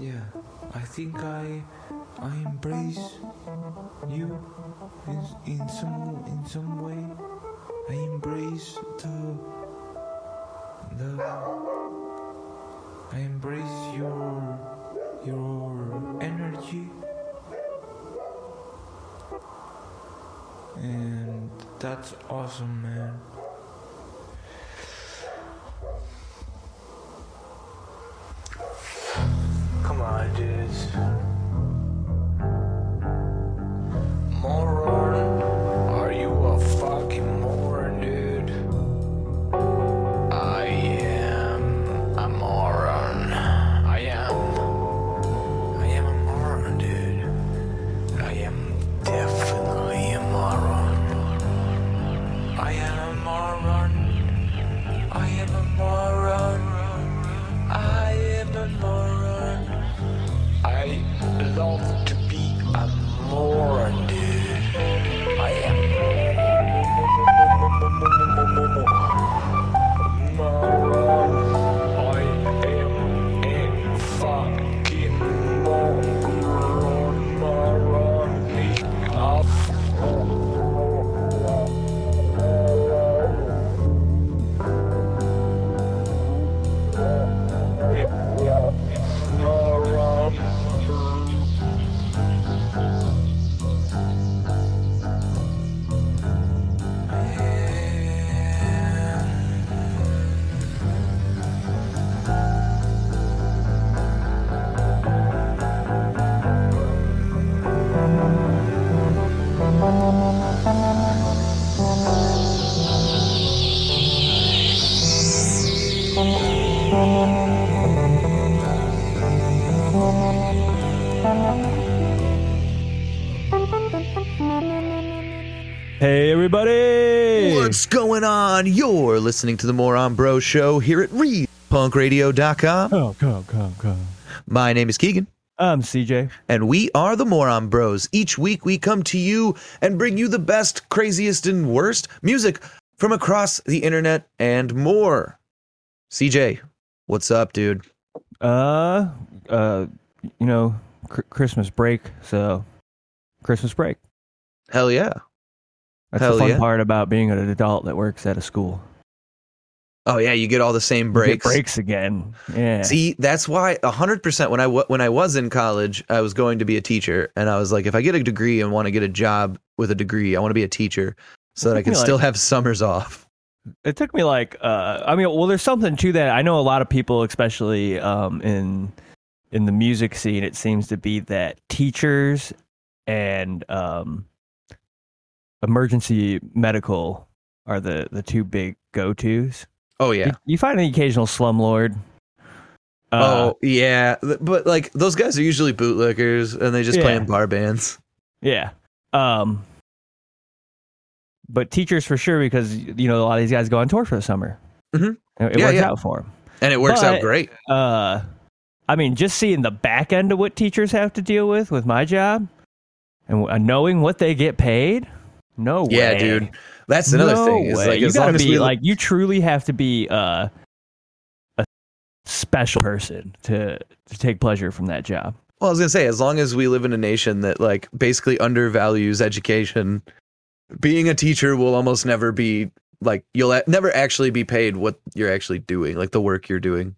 Yeah, I think I I embrace you in, in some in some way. I embrace the the I embrace your your energy. And that's awesome man on listening to the Moron Bro Show here at RealPunkRadio.com. Come, come, come, come. My name is Keegan, I'm CJ. and we are the Moron Bros. Each week we come to you and bring you the best, craziest, and worst music from across the internet and more. CJ, what's up, dude? Uh, uh, you know, cr- Christmas break. So, Christmas break. Hell yeah. That's Hell the fun yeah. part about being an adult that works at a school. Oh yeah, you get all the same breaks. breaks again. Yeah. See, that's why hundred percent. When I when I was in college, I was going to be a teacher, and I was like, if I get a degree and want to get a job with a degree, I want to be a teacher so that I can Like- still have summers off. it took me like uh i mean well there's something to that i know a lot of people especially um in in the music scene it seems to be that teachers and um emergency medical are the the two big go-to's Oh yeah. you, you find the occasional slumlord uh, oh yeah. But like those guys are usually bootlickers, and they just play in bar bands. yeah um but teachers for sure because you know a lot of these guys go on tour for the summer Mhm. it, it Yeah, works yeah. out for them And it works out great. uh i mean just seeing the back end of what teachers have to deal with with my job and knowing what they get paid no way. Yeah, dude. That's another No thing. Is way. like you gotta be like you truly have to be uh, a special person to to take pleasure from that job Well, I was gonna say, as long as we live in a nation that like basically undervalues education, being a teacher will almost never be like you'll a- never actually be paid what you're actually doing, like the work you're doing.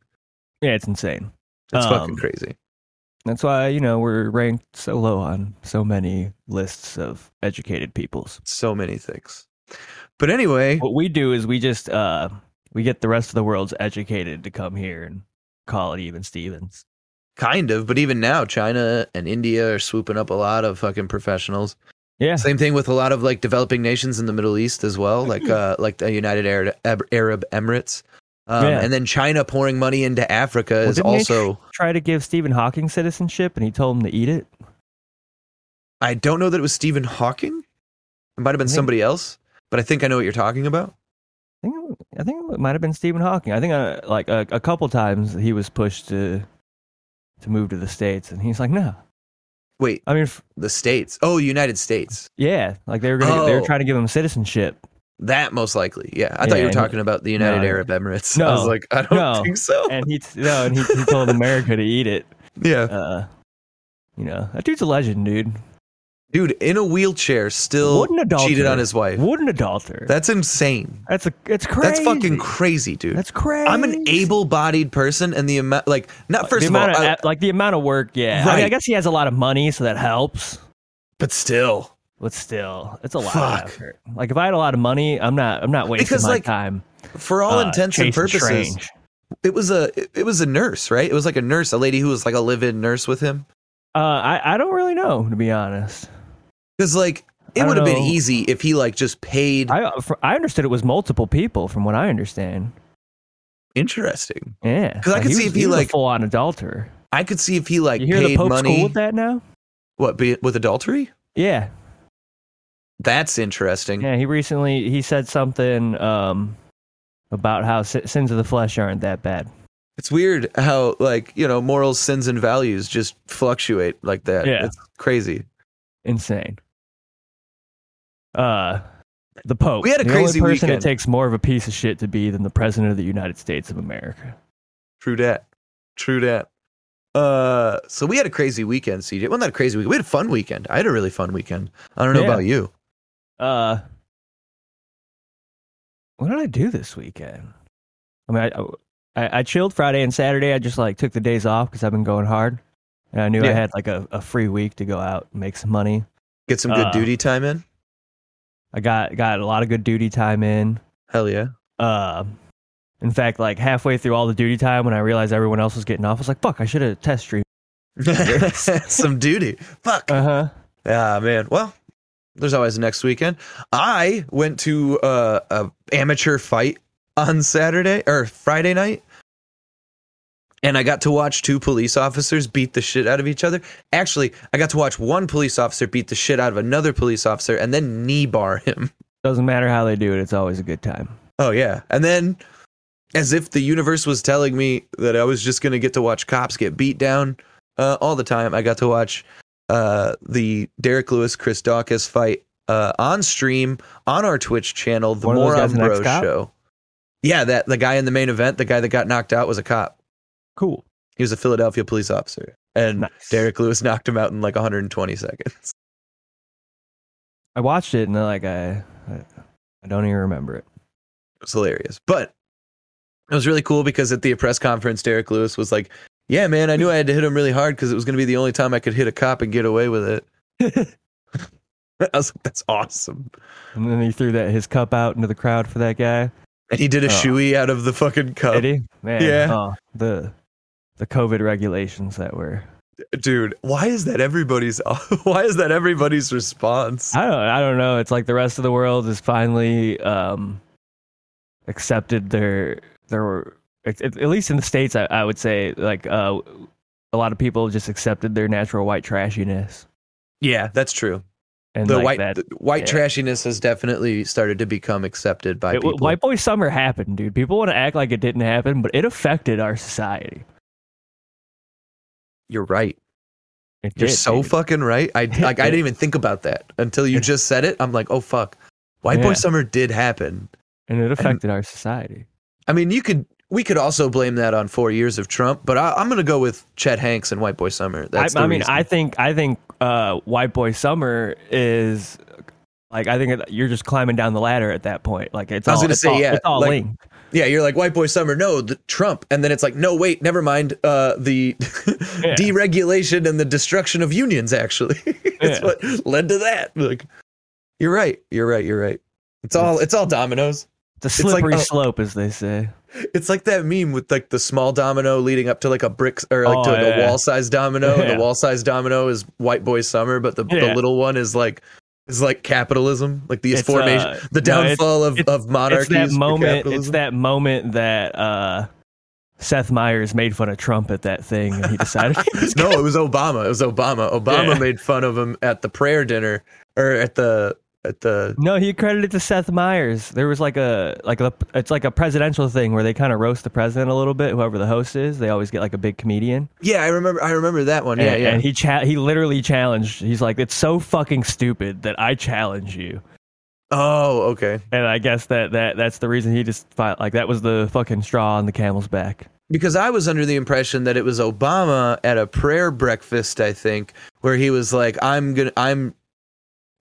yeah it's insane It's Um, fucking crazy. that's why you know we're ranked so low on so many lists of educated peoples So many things. But anyway, what we do is we just uh we get the rest of the world's educated to come here and call it even stevens kind of. But even now, China and India are swooping up a lot of fucking professionals. yeah Same thing with a lot of like developing nations in the Middle East as well, like uh, like the United Arab, Arab Emirates. Um, Yeah. And then China pouring money into Africa Well, is also. try to give Stephen Hawking citizenship and he told him to eat it. I don't know that it was Stephen Hawking. It might have been somebody else, but I think I know what you're talking about. I think I think it might have been Stephen Hawking. I think uh, like a, a couple times he was pushed to to move to the states, and he's like, no. Wait, I mean, f- the states? Oh, United States. yeah, like they were gonna, they were Oh. trying to give him citizenship. That most likely. Yeah, I thought you were talking about the United no, Arab Emirates. no, I was like, I don't no. think so. and he no, and he, he told America to eat it. Yeah, Uh, you know, that dude's a legend, dude. Dude, in a wheelchair, still What an adulterer. cheated on his wife. What an adulterer. That's insane. that's a it's crazy. That's fucking crazy, dude. That's crazy. I'm an able-bodied person, and the amount, like, not first the of all, amount I- like the amount of work. Yeah, I, mean, I guess he has a lot of money, so that helps. but still, But still, it's a lot Fuck. of effort. Like if I had a lot of money, I'm not. I'm not wasting Because, my like, time. for all uh, intents and purposes, Strange. it was a it- it was a nurse, right? It was like a nurse, a lady who was like a live-in nurse with him. Uh, I I don't really know to be honest. Because like it would have been know. easy if he like just paid. I uh, fr- I understood it was multiple people, from what I understand. Interesting. Yeah, 'Cause I could see if he, like- full on adulterer. I could see if he like You hear the paid Pope's money. cool with that now? What be with adultery? Yeah, That's interesting. yeah. He recently he said something um about how sins of the flesh aren't that bad. It's weird how like you know morals, sins, and values just fluctuate like that. Yeah. It's crazy. Insane. Uh, the Pope. We had a the crazy only person weekend. it takes more of a piece of shit to be than the president of the United States of America. True that. True that. Uh, so we had a crazy weekend, CJ. Well, not a crazy weekend. We had a fun weekend. I had a really fun weekend. I don't know Yeah. about you. Uh, what did I do this weekend? I mean, I, I, I chilled Friday and Saturday. I just like took the days off because I've been going hard, and I knew I had like a, a free week to go out and make some money. Get some good Uh, duty time in. I got got a lot of good duty time in. Hell yeah. Uh, in fact, like halfway through all the duty time, when I realized everyone else was getting off, I was like, "Fuck, I should have test streamed." some duty. Fuck. Uh huh. Ah, man. Well, there's always next weekend. I went to uh, a amateur fight on Saturday or Friday night, and I got to watch two police officers beat the shit out of each other. Actually, I got to watch one police officer beat the shit out of another police officer and then knee bar him. Doesn't matter how they do it; it's always a good time. Oh yeah, and then as if the universe was telling me that I was just gonna get to watch cops get beat down uh, all the time, I got to watch uh, the Derrick Lewis Chris Daukaus fight uh, on stream on our Twitch channel, the One Moron Bros? Show. Yeah, that the guy in the main event, the guy that got knocked out, was a cop. Cool. He was a Philadelphia police officer, and Nice. Derrick Lewis knocked him out in like 120 seconds. I watched it and like I, I, I don't even remember it. It was hilarious. But it was really cool because at the press conference, Derrick Lewis was like, Yeah, man, I knew I had to hit him really hard because it was going to be the only time I could hit a cop and get away with it. I was like, That's awesome. And then he threw that his cup out into the crowd for that guy. And he did a Oh. shoey out of the fucking cup. Did he? Man, yeah. oh, the the COVID regulations that were. Dude, why is that everybody's why is that everybody's response? I don't. I don't know. It's like the rest of the world has finally um, accepted their their. At, at least in the states, I, I would say like uh, a lot of people just accepted their natural white trashiness. Yeah, that's true. And the like white that, the white yeah. trashiness has definitely started to become accepted by it, people. white boy summer happened, dude. People want to act like it didn't happen, but it affected our society. You're right. It You're did, so dude. fucking right. I like I didn't even think about that until you just said it. I'm like, oh fuck, White Boy Summer did happen. and it affected our society. I mean, you could we could also blame that on four years of Trump, but I, I'm gonna go with Chet Hanks and White Boy Summer. That's I, I mean, reason. I think I think uh, White Boy Summer is like I think it- you're just climbing down the ladder at that point. Like it's I was all, gonna say, all, yeah, it's all like- linked. Yeah, you're like White Boy Summer. No, the Trump, and then it's like, no, wait, never mind. Uh, the Yeah. deregulation and the destruction of unions actually is Yeah. what led to that. Like, you're right. You're right. You're right. It's all it's all dominoes. It's a like, slippery oh, slope, as they say. It's like that meme with like the small domino leading up to like a brick or like Oh, to like a wall size domino. and The wall size domino is white boy summer, but the, the little one is like is like capitalism, like the formation, uh, the no, downfall of, it's- of monarchies. It's that moment. It's that moment that uh, Seth Meyers made fun of Trump at that thing, and he decided he no, it was Obama. It was Obama. Obama Yeah. made fun of him at the prayer dinner or at the at the No, he credited to Seth Meyers. There was like a like a it's like a presidential thing where they kind of roast the president a little bit. Whoever the host is, they always get like a big comedian. yeah. I remember. I remember that one. Yeah, and, yeah. and he cha- he literally challenged. He's like, "It's so fucking stupid that I challenge you." oh, okay. And I guess that that that's the reason he just fought. Like that was the fucking straw on the camel's back. because I was under the impression that it was Obama at a prayer breakfast, I think, where he was like, "I'm gonna, I'm,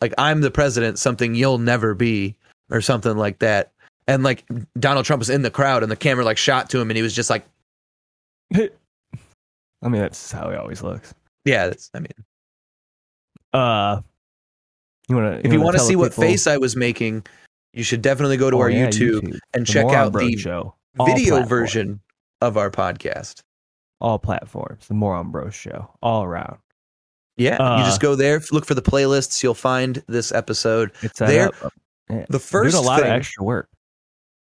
like, I'm the president, something you'll never be, or something like that." And like Donald Trump was in the crowd, and the camera like shot to him, and he was just like, I mean, that's how he always looks. "Yeah, that's, I mean, Uh, you want to? if you want to see what face I was making, you should definitely go to our YouTube, and The check Moron out Bros the show All video platforms. version of our podcast." all platforms. The Moron Bros show, all around. Yeah, you Uh, just go there, look for the playlists. You'll find this episode. It's There- up. The first doing a lot thing, of extra work.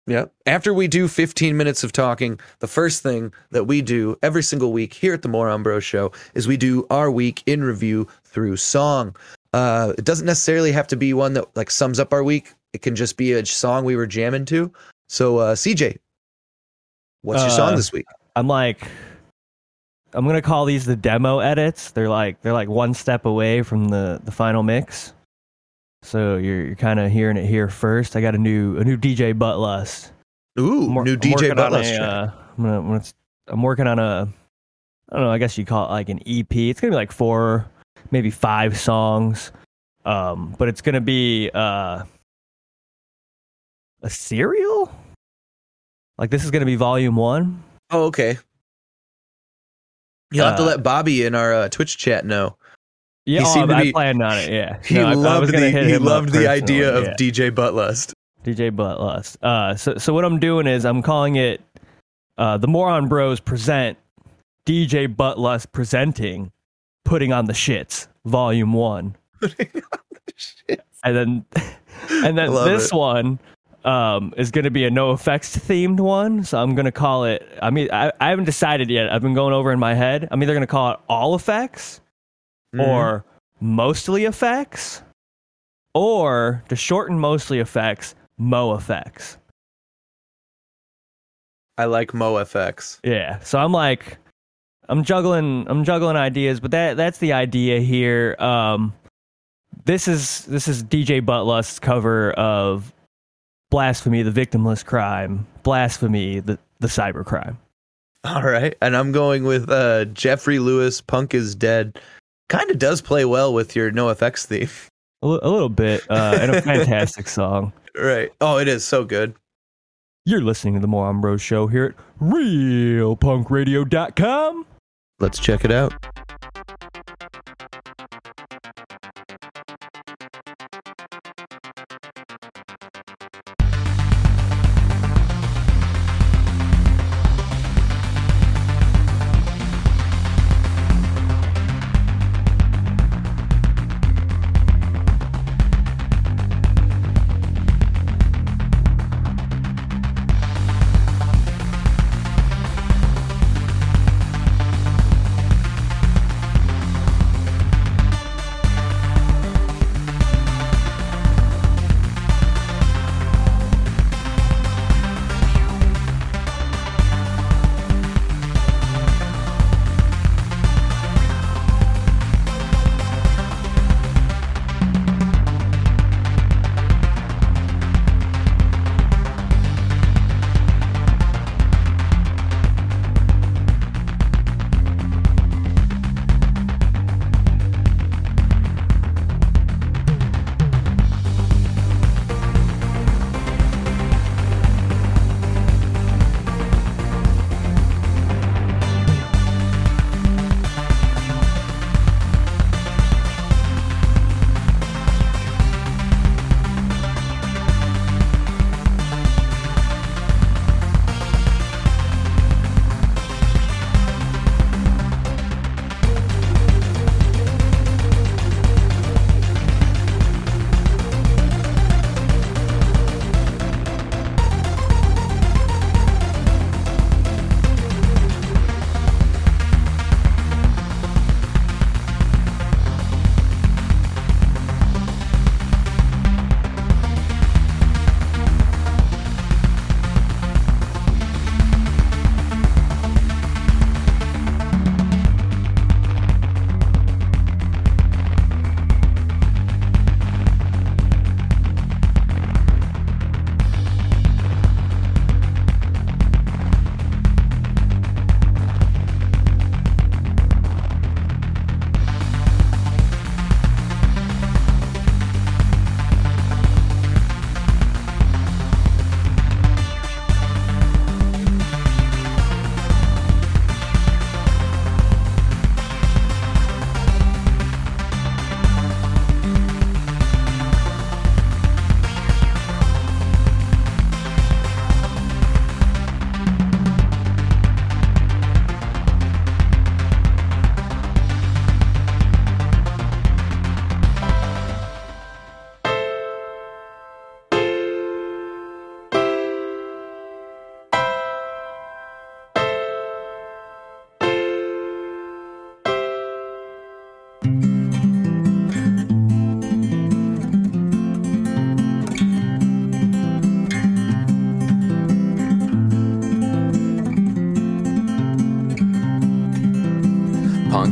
Yeah. After we do 15 minutes of talking, the first thing that we do every single week here at the Moron Bros Show is we do our week in review through song. Uh, it doesn't necessarily have to be one that like sums up our week. It can just be a song we were jamming to. So, uh, CJ, what's your song Uh, this week? I'm like, I'm gonna call these the demo edits. They're like they're like one step away from the the final mix. So you're you're kind of hearing it here first. I got a new a new DJ Buttlust. Ooh, I'm new I'm DJ Buttlust a, uh, I'm, gonna, I'm, gonna, I'm working on a I don't know. I guess you call it like an EP. It's gonna be like four, maybe five songs. Um, but it's gonna be uh a serial. Like this is gonna be volume one. Oh, okay. You'll have to Uh, let Bobby in our uh, Twitch chat know. Yeah, He oh, seemed to I be- planned on it. Yeah, He No, I- I loved the he loved the idea of personally, DJ Buttlust. yeah. DJ Buttlust. Uh, so so what I'm doing is I'm calling it uh, the Moron Bros present DJ Buttlust presenting putting on the shits volume one, The shits. and then and then Love this it. one um, is going to be a no effects themed one. So I'm going to call it. I mean, I, I haven't decided yet. I've been going over in my head. I'm either going to call it all effects Mhm. or mostly effects, or to shorten mostly effects, mo effects. I like mo effects. Yeah. So I'm like, I'm juggling, I'm juggling ideas, but that that's the idea here. Um, this is this is DJ Buttlust's cover of Blasphemy, the victimless crime, Blasphemy, the the cyber crime. All right. And I'm going with uh, Jeffrey Lewis, Punk is Dead. Kind of does play well with your No Effects theme. A, little bit, uh, and a fantastic song. Right. Oh, it is so good. You're listening to the Moron Bros Show here at RealPunkRadio.com. Let's check it out.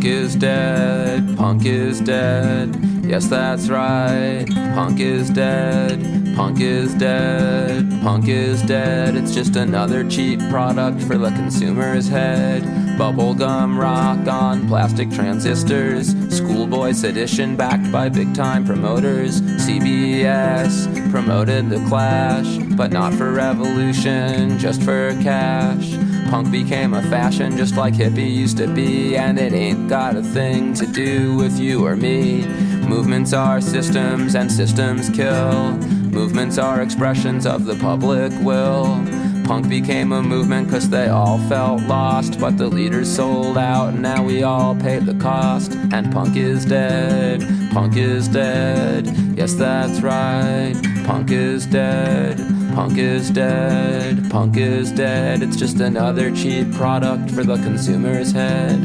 Punk is dead, punk is dead. Yes, that's right. Punk is dead, punk is dead, punk is dead. It's just another cheap product for the consumer's head. Bubblegum rock on plastic transistors. Schoolboy sedition backed by big time promoters. CBS promoted the clash, but not for revolution, just for cash. Punk became a fashion just like hippie used to be, and it ain't got a thing to do with you or me. Movements are systems, and systems kill. Movements are expressions of the public will. Punk became a movement cause they all felt lost, but the leaders sold out, and now we all pay the cost. And punk is dead, punk is dead, yes, that's right. Punk is dead, punk is dead, punk is dead. It's just another cheap product for the consumer's head.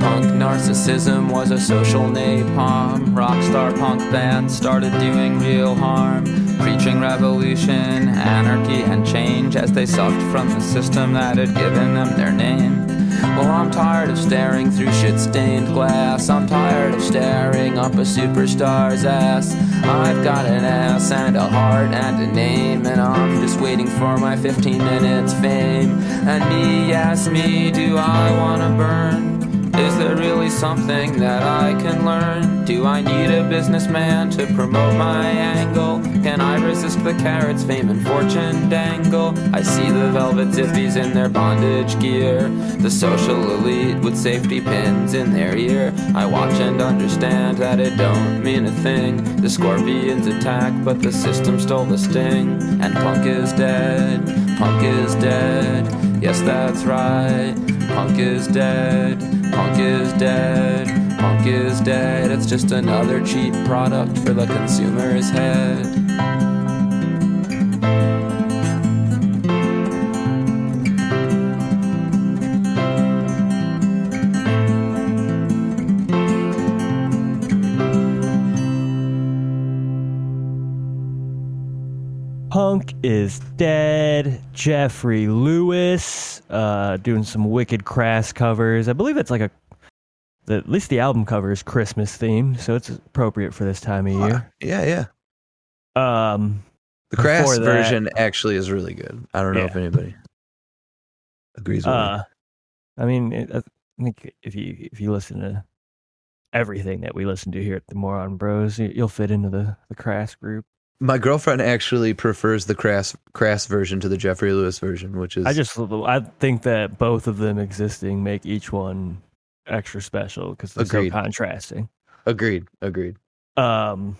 Punk narcissism was a social napalm. Rockstar punk bands started doing real harm. Preaching revolution, anarchy, and change as they sucked from the system that had given them their name. Well, I'm tired of staring through shit stained glass. I'm tired of staring up a superstar's ass. I've got an ass and a heart and a name, and I'm just waiting for my 15 minutes fame. And me, yes, me, do I wanna burn? Is there really something that I can learn? Do I need a businessman to promote my angle? Can I resist the carrots fame and fortune dangle? I see the velvet zippies in their bondage gear, the social elite with safety pins in their ear. I watch and understand that it don't mean a thing. The scorpions attack, but the system stole the sting. And punk is dead, punk is dead. Yes, that's right. Punk is dead, punk is dead, punk is dead. It's just another cheap product for the consumer's head. Punk is dead. Jeffrey Lewis uh, doing some wicked crass covers. I believe that's like a. The, at least the album cover is Christmas themed, so it's appropriate for this time of year. Yeah, yeah. Um, The crass that- version actually is really good. I don't know Yeah. if anybody agrees with me. uh, I mean, it, I think if you if you listen to everything that we listen to here at the Moron Bros, you, you'll fit into the the crass group. My girlfriend actually prefers the crass crass version to the Jeffrey Lewis version, which is I just I think that both of them existing make each one extra special because they're Agreed. so contrasting. agreed, agreed. Um,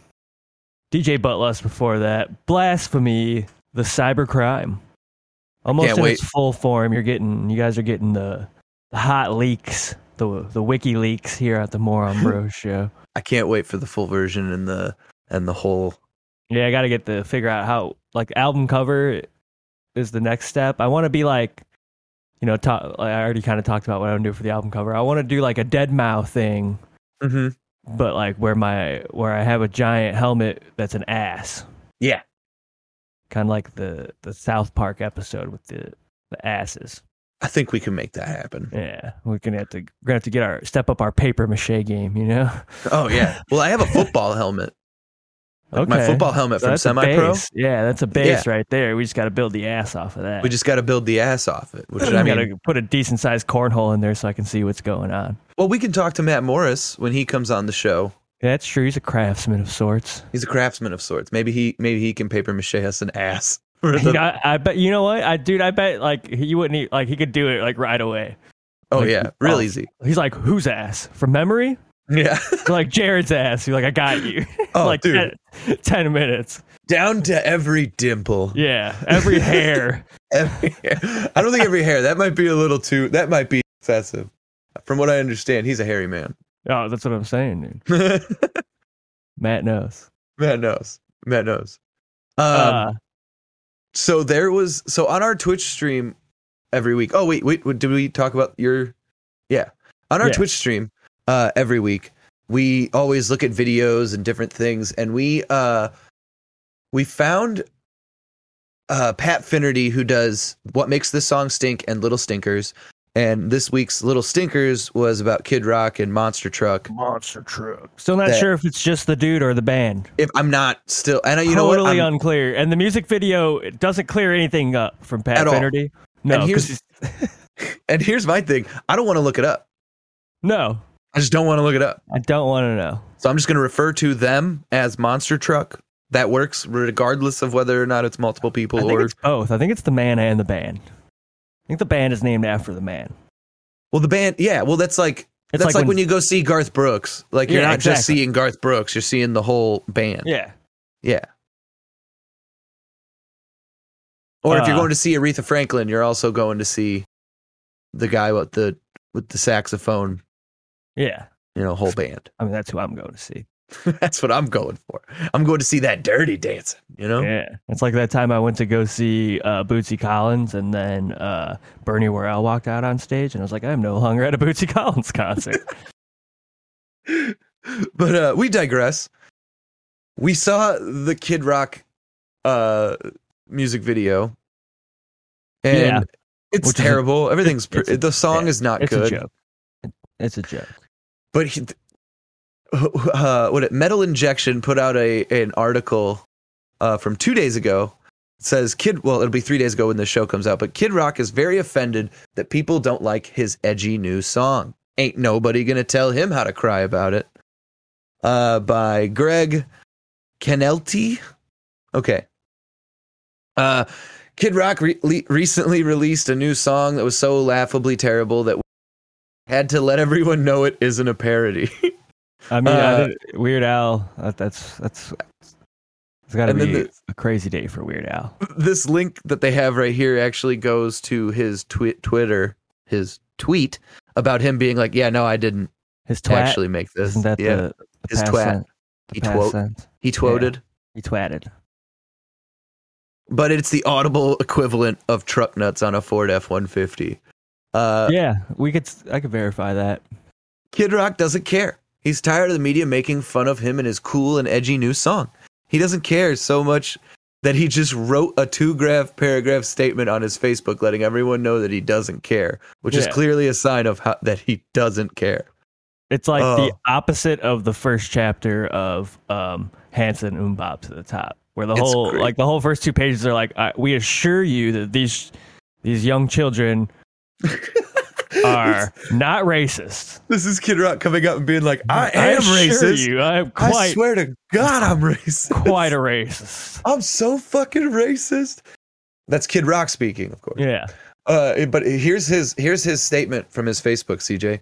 DJ Buttlust before that, Blasphemy, the cybercrime, almost Can't in wait. its full form. You're getting, you guys are getting the the hot leaks, the the wiki leaks here at the Moron Bros show. I can't wait for the full version and the and the whole. Yeah, I got to get to figure out how like album cover is the next step. I want to be like, you know, talk, like I already kind of talked about what I want to do for the album cover. I want to do like a Deadmau5 thing, Mm-hmm. but like where my where I have a giant helmet that's an ass, Yeah, kind of like the the South Park episode with the the asses. I think we can make that happen. Yeah, we're gonna have to we're gonna have to get our step up our paper mache game. You know, Oh yeah. Well, I have a football helmet. Like My football helmet So from Semi Pro. Yeah, that's a base right there. We just got to build the ass off of that. We just got to build the ass off it. Which I mean, gotta put a decent sized cornhole in there so I can see what's going on. well, we can talk to Matt Morris when he comes on the show. That's true. He's a craftsman of sorts. He's a craftsman of sorts. Maybe he maybe he can paper mache us an ass. For You know, the, I, I bet you know what, I dude. I bet like he wouldn't e- like he could do it like right away. oh like, yeah, real oh. easy. He's like, whose ass from memory? Yeah. like Jared's ass. You're like, I got you. Oh, like dude, 10, 10 minutes. down to every dimple. Yeah, every hair. Every hair. I don't think every hair. That might be a little too. That might be excessive. From what I understand, he's a hairy man. Oh, that's what I'm saying, dude. Matt knows. Matt knows. Matt knows. Um, uh, so there was so on our Twitch stream every week. Oh wait, wait, wait, did we talk about your? Yeah, on our Yeah. Twitch stream uh, every week, we always look at videos and different things, and we uh, we found uh, Pat Finnerty who does what makes this song stink and Little Stinkers, And this week's Little Stinkers was about Kid Rock and Monster Truck. Monster truck. Still not That- sure if it's just the dude or the band. If I'm not still, and I- you know what? totally I'm- unclear. And the music video it doesn't clear anything up from Pat At all. Finnerty. No, And 'cause here's- and here's my thing: I don't want to look it up. no, I just don't want to look it up. I don't want to know. So I'm just going to refer to them as Monster Truck. That works regardless of whether or not it's multiple people I think or it's both. I think it's the man and the band. I think the band is named after the man. well, the band. Yeah, well, that's like It's that's like, when, you go see Garth Brooks. Like you're Yeah, not just seeing Garth Brooks; you're seeing the whole band. yeah. Yeah. Or if you're Uh, going to see Aretha Franklin, you're also going to see the guy with the with the saxophone, Yeah. you know, whole band. I mean, that's who I'm going to see. That's what I'm going for. I'm going to see that dirty dancing, you know? Yeah. It's like that time I went to go see uh, Bootsy Collins and then uh, Bernie Worrell walked out on stage and I was like, I'm no longer at a Bootsy Collins concert. but uh we digress. We saw the Kid Rock uh music video. And Yeah. it's Which terrible. Everything's it's a- the song yeah, is not good. it's good. a joke. It's a joke. But he, uh, what it metal injection put out a an article uh, from two days ago. It says kid well it'll be three days ago when the show comes out but kid rock is very offended that people don't like his edgy new song. Ain't nobody gonna tell him how to cry about it. Uh, by greg kennelty okay. Uh, kid rock re- recently released a new song that was so laughably terrible that had to let everyone know it isn't a parody I mean, Uh, think Weird Al, that's, that's, it's got to be the- a crazy day for Weird Al. this link that they have right here actually goes to his twi- Twitter, his tweet about him being like, "Yeah, no, I didn't His twat, actually make this." isn't that yeah, the, the his twat. the he twot, he twoted, He twatted. but it's the audible equivalent of truck nuts on a Ford F one fifty. Uh, yeah, we could, I could verify that. Kid Rock doesn't care. He's tired of the media making fun of him and his cool and edgy new song. He doesn't care so much that he just wrote a two graph paragraph statement on his Facebook letting everyone know that he doesn't care, which is clearly a sign of how, that he doesn't care. It's like the Oh. opposite of the first chapter of um, Hanson MMMBop to the top, where the It's whole great. like the whole first two pages are like, I, "We assure you that these these young children are not racist. This is Kid Rock coming up and being like, I am assure racist. you, I'm quite. I swear to God, I'm racist. quite a racist. I'm so fucking racist. That's Kid Rock speaking, of course. Yeah, Uh, but here's his here's his statement from his Facebook, CJ.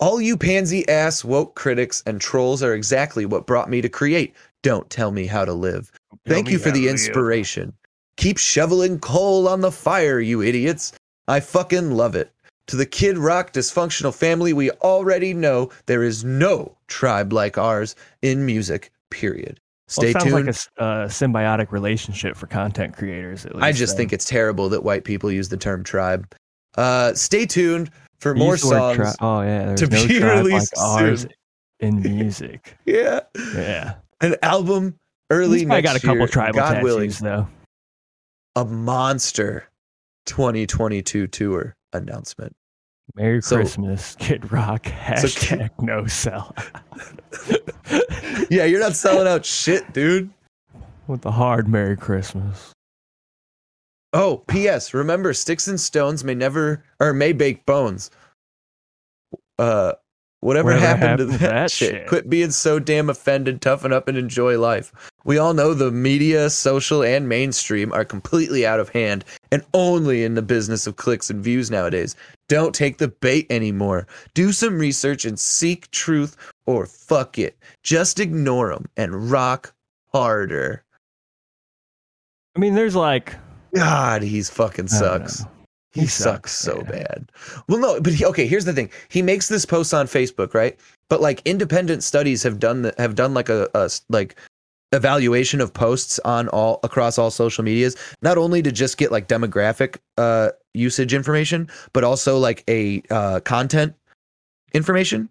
All you pansy ass woke critics and trolls are exactly what brought me to create. Don't tell me how to live. Thank you for the inspiration. Keep shoveling coal on the fire, you idiots. I fucking love it. To the Kid Rock dysfunctional family, we already know there is no tribe like ours in music, period. Well, Stay it sounds tuned. like a uh, symbiotic relationship for content creators. At least, I just then. think it's terrible that white people use the term tribe. Uh, stay tuned for more songs. tri- oh yeah, to no be tribe released like ours in music. yeah, Yeah, an album early next got a couple year, tribal God tattoos willing. though. A monster 2022 tour announcement. Merry So- Christmas, Kid Rock. Hashtag no sell. Yeah, you're not selling out shit, dude. With the hard Merry Christmas. Oh, P.S. Remember, sticks and stones may never or may bake bones. Uh, whatever, Whatever happened, happened to to that, that shit? shit? Quit being so damn offended. Toughen up and enjoy life. We all know the media, social, and mainstream are completely out of hand and only in the business of clicks and views nowadays. Don't take the bait anymore. Do some research and seek truth, or fuck it. Just ignore them and rock harder. I mean, there's like God, he's fucking sucks. He, He sucks, sucks, so yeah. bad. Well, no, but he, okay. Here's the thing: he makes this post on Facebook, right? But like independent studies have done the, have done like a, a like evaluation of posts on all across all social medias, not only to just get like demographic uh, usage information, but also like a uh, content information.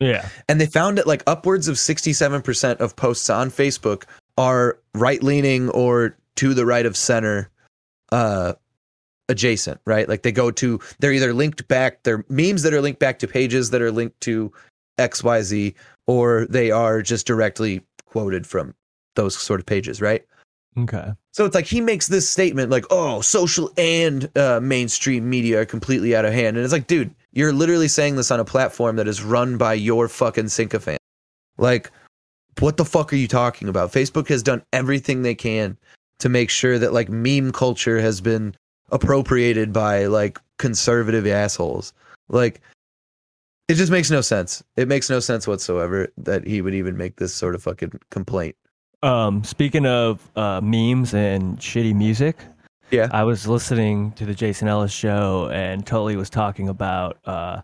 Yeah. And they found that like upwards of 67% of posts on Facebook are right leaning or to the right of center uh adjacent, right? Like they go to they're either linked back, they're memes that are linked back to pages that are linked to XYZ, or they are just directly quoted from those sort of pages, right? Okay. So it's like he makes this statement like, "Oh, social and uh, mainstream media are completely out of hand," and it's like, dude, you're literally saying this on a platform that is run by your fucking sycophant. Like, what the fuck are you talking about? Facebook has done everything they can to make sure that like meme culture has been appropriated by like conservative assholes. Like, it just makes no sense. It makes no sense whatsoever that he would even make this sort of fucking complaint. Um, speaking of uh, memes and shitty music, Yeah. I was listening to the Jason Ellis show, and Tully was talking about uh,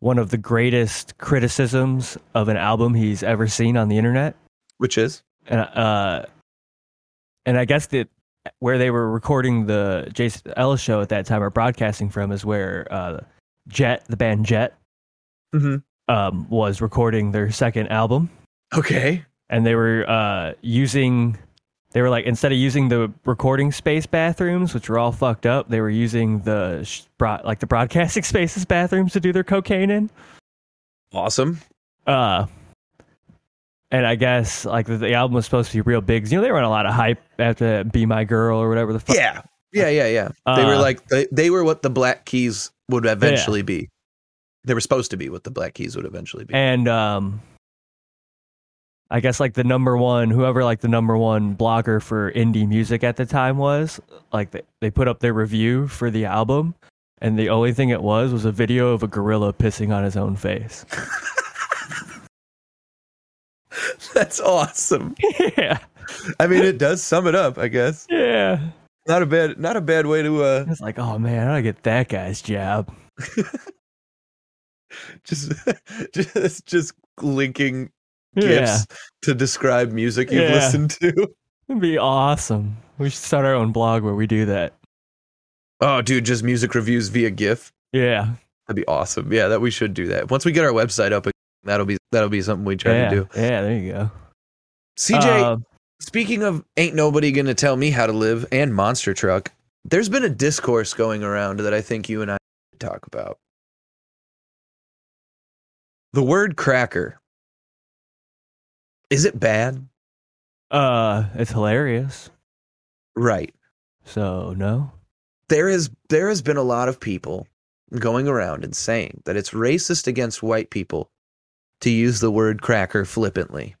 one of the greatest criticisms of an album he's ever seen on the internet, Which is and uh, and I guess that where they were recording the Jason Ellis show at that time or broadcasting from is where uh, Jet, the band Jet, Mhm. um, was recording their second album. okay. and they were uh, using they were like instead of using the recording space bathrooms which were all fucked up they were using the sh- broad, like the broadcasting spaces bathrooms to do their cocaine in Awesome. uh and i guess like the, the album was supposed to be real big. you know they were on a lot of hype after be my girl or whatever the fuck Yeah. Yeah, yeah, yeah. they were Uh, like they, they were what the Black Keys would eventually be. They were supposed to be what the Black Keys would eventually be. and um I guess like the number one, whoever like the number one blogger for indie music at the time was, like they, they put up their review for the album, and the only thing it was was a video of a gorilla pissing on his own face. That's awesome. yeah, I mean, it does sum it up, I guess. yeah. Not a bad not a bad way to uh It's like, oh man, I gotta get that guy's job. just just just linking Yeah, gifs to describe music you've Yeah. listened to. it'd be awesome. We should start our own blog where we do that. Oh, dude, just music reviews via GIF. Yeah, That'd be awesome. Yeah, that we should do that. Once we get our website up, that'll be that'll be something we try yeah, to do. yeah. There you go. CJ, Uh, Speaking of ain't nobody gonna tell me how to live and monster truck, there's been a discourse going around that I think you and I should talk about. The word cracker. Is it bad? uh, it's hilarious. Right. So no. There is there has been a lot of people going around and saying that it's racist against white people to use the word cracker flippantly.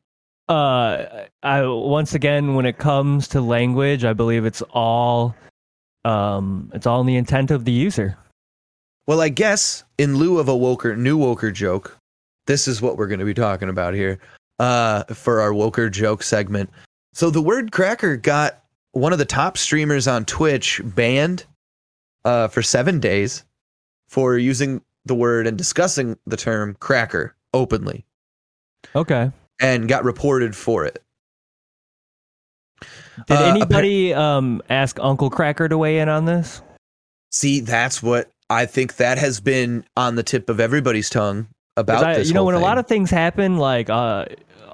uh i once again when it comes to language i believe it's all um it's all in the intent of the user Well, I guess in lieu of a woker new woker joke, this is what we're going to be talking about here uh, for our woker joke segment. So the word cracker got one of the top streamers on Twitch banned uh, for seven days for using the word and discussing the term cracker openly, okay and got reported for it. did Uh, anybody um ask Uncle Kracker to weigh in on this See, that's what I think that has been on the tip of everybody's tongue about I- this. you know when a lot of things happen like uh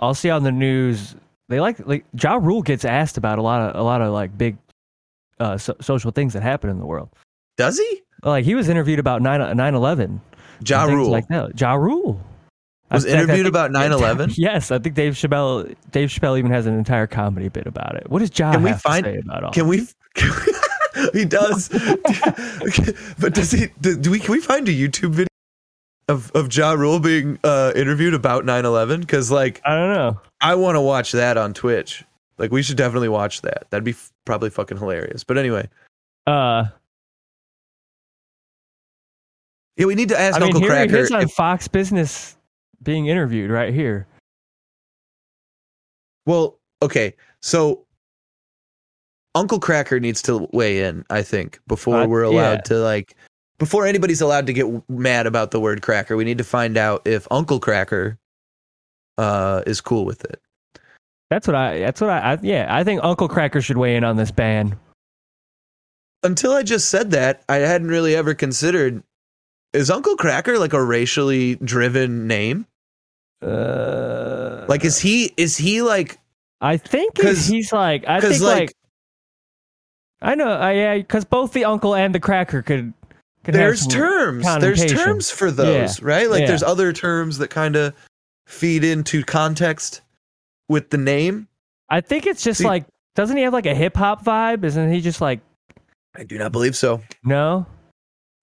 i'll see on the news they like like ja rule gets asked about a lot of a lot of like big uh so- social things that happen in the world does he? like he was interviewed about 9 9-11 Ja Rule like that ja rule was interviewed think- about 9/11. Yes, I think Dave Chappelle. Dave Chappelle even has an entire comedy bit about it. What does John Can we find- say about all? Can we? Can we he does, but does he? Do, do we? Can we find a YouTube video of of Ja Rule being uh, interviewed about 9/11? Because like I don't know. I want to watch that on Twitch. Like we should definitely watch that. That'd be f- probably fucking hilarious. But anyway, Uh, yeah, we need to ask I mean, Uncle here Cracker. here's on if- Fox Business being interviewed right here. well, okay, so Uncle Kracker needs to weigh in. I think before Uh, we're allowed yeah. to like. Before anybody's allowed to get mad about the word cracker, we need to find out if Uncle Kracker uh, is cool with it. That's what I. That's what I, I. Yeah, I think Uncle Kracker should weigh in on this ban. until I just said that, I hadn't really ever considered is Uncle Kracker like a racially driven name? Uh, Like is he is he like I think 'cause- he's like. I think like, like I know. I yeah, because both the uncle and the cracker could. There's terms. There's terms for those, right? Like Yeah. there's other terms that kind of feed into context with the name. I think it's just See- like, doesn't he have like a hip hop vibe? Isn't he just like, I do not believe so. no?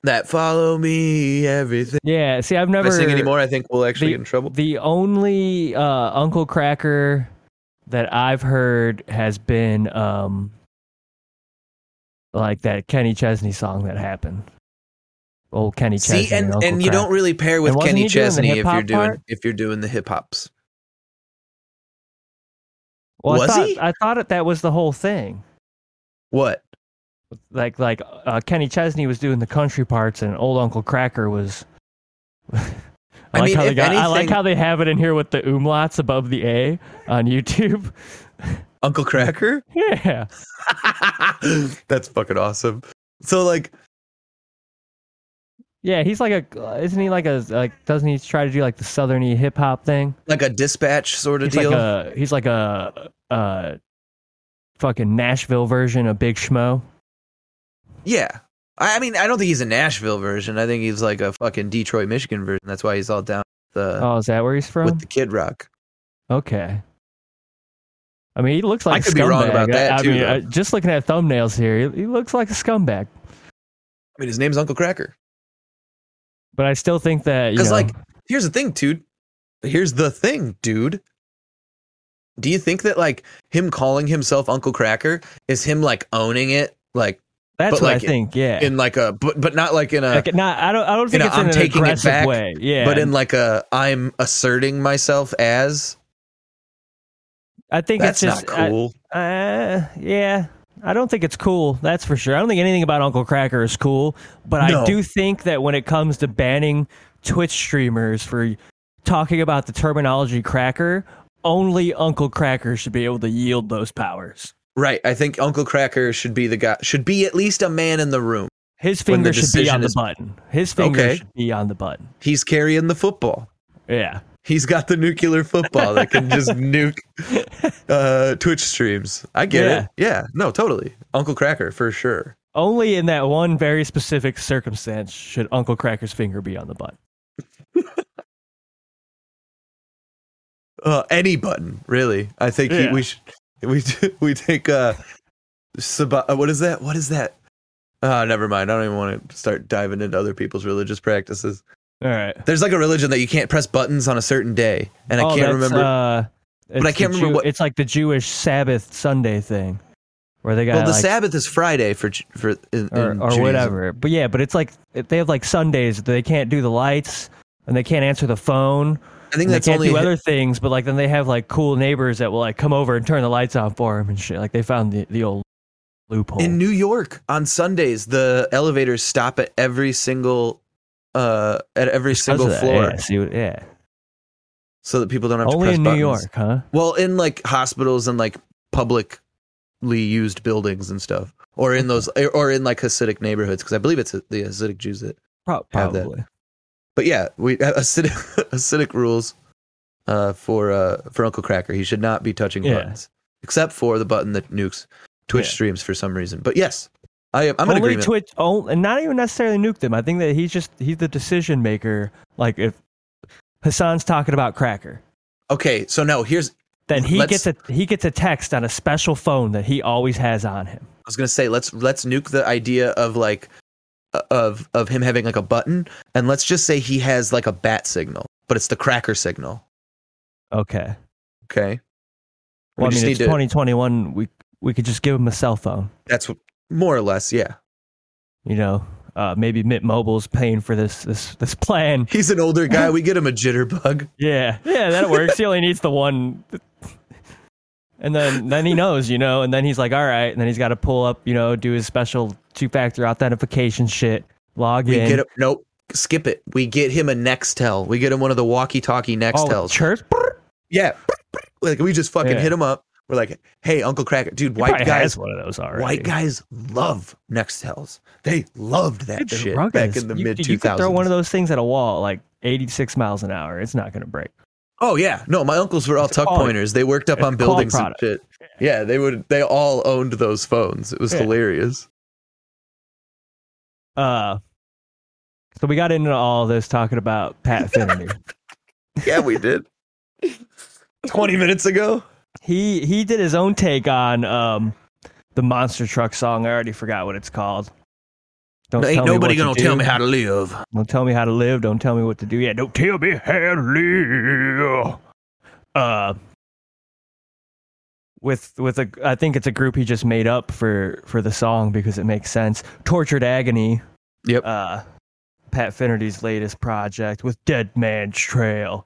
That follow me everything. Yeah. See, I've If never I sing anymore, I think we'll actually the- get in trouble. The only uh, Uncle Kracker that I've heard has been um, like that Kenny Chesney song that happened. Old Kenny Chesney. See, and, Uncle and you don't really pair with Kenny he doing the Chesney if you're doing part? if you're doing the hip hops. Well, Was I thought, he? I thought that was the whole thing. What? Like like uh, Kenny Chesney was doing the country parts, and old Uncle Kracker was. I, I like mean, how they got, I like how they have it in here with the umlauts above the A on YouTube. Uncle Kracker? Yeah. That's fucking awesome. So like Yeah, he's like a, isn't he like a, like, doesn't he try to do like the southerny hip hop thing? like a dispatch sort of He's deal. like a, he's like a, uh, fucking Nashville version of Big Smo. yeah. I, I mean, I don't think he's a Nashville version. I think he's like a fucking Detroit, Michigan version. That's why he's all down with the, Oh, is that where he's from? with the Kid Rock. okay. I mean, he looks like I a could be wrong scumbag. about that, I, I too, mean, uh, just looking at thumbnails here, he, he looks like a scumbag. I mean, his name's Uncle Kracker. But I still think that you Because like, here's the thing, dude. Here's the thing, dude. Do you think that like him calling himself Uncle Kracker is him like owning it, like that's what like, I think. Yeah, in like a but but not like in a like not. I don't. I don't think it's in I'm an taking it back, way. Yeah, but in like a I'm asserting myself as I think that's it's just not cool. I- uh, yeah, I don't think it's cool. That's for sure. I don't think anything about Uncle Kracker is cool. But I do think that when it comes to banning Twitch streamers for talking about the terminology cracker, only Uncle Kracker should be able to yield those powers. right. I think Uncle Kracker should be the guy should be at least a man in the room. His finger should be on the is- button. His finger Okay. should be on the button. He's carrying the football. Yeah. He's got the nuclear football that can just nuke uh, Twitch streams. I get Yeah. it. Yeah, no, totally. Uncle Kracker for sure. Only in that one very specific circumstance should Uncle Kracker's finger be on the button. Uh, any button, really. I think he, we should we we take uh, Sab- uh, what is that? What is that? Uh, never mind. I don't even want to start diving into other people's religious practices. All right. There's like a religion that you can't press buttons on a certain day, and I Oh, can't that's, remember. Uh, it's I can't remember Jew- what- It's like the Jewish Sabbath Sunday thing, where they got well, the like, Sabbath is Friday for for in, or, in or whatever. But yeah, but it's like they have like Sundays that they can't do the lights and they can't answer the phone. I think And they can't only do other things, but like then they have like cool neighbors that will like come over and turn the lights on for them and shit. Like they found the, the old loophole. In New York on Sundays, the elevators stop at every single uh at every Because single floor Yeah, see yeah. so that people don't have to Only press in New. York, huh? Well, in like hospitals and like publicly used buildings and stuff, or in those, or in like Hasidic neighborhoods, because I believe it's the Hasidic Jews that. Pro- Have that. probably. But yeah, we Hasidic, Hasidic rules uh, for uh, for Uncle Kracker. He should not be touching Yeah. buttons, except for the button that nukes Twitch Yeah. streams for some reason. But yes, I am. I'm only. Twitch, oh, and not even necessarily nuke them. I think that he's just he's the decision maker. Like if Hassan's talking about Cracker, okay, so no, here's then he gets a he gets a text on a special phone that he always has on him. I was gonna say let's let's nuke the idea of like of of him having like a button, and let's just say he has like a bat signal, but it's the cracker signal. Okay. Okay, We Well, I mean, it's to- 2021. We we could just give him a cell phone. that's what, more or less, yeah. You know, uh, maybe Mint Mobile's paying for this this this plan. He's an older guy. We get him a jitterbug. Yeah, yeah, that works. he only needs the one. And then, then he knows, you know, and then he's like, all right. And then he's got to pull up, you know, do his special two factor authentication shit, log We in. get him. Nope. Skip it. We get him a Nextel. We get him one of the walkie-talkie Nextels. oh, Nextels. chirp. yeah. Like we just fucking Yeah. hit him up. We're like, hey, Uncle Kracker, dude. He White guys, one of those already. white guys love Nextels. They loved that Dude, shit rugged. back in the You- mid You two could throw one of those things at a wall like 86 miles an hour. It's not going to break. Oh yeah, no, my uncles were all tuck quality- pointers. They worked up it's on buildings and shit. Yeah, they would. They all owned those phones. It was Yeah. hilarious. Uh, so we got into all this talking about Pat Finnerty. Yeah, we did. Twenty minutes ago. He he did his own take on um the monster truck song. I already forgot what it's called. Don't Ain't tell me nobody gonna tell me how to live. Don't tell me how to live. Don't tell me what to do. Yeah, don't tell me how to live. Uh, with with a, I think it's a group he just made up for for the song because it makes sense. Tortured Agony. Yep. Uh, Pat Finnerty's latest project with Dead Man's Trail.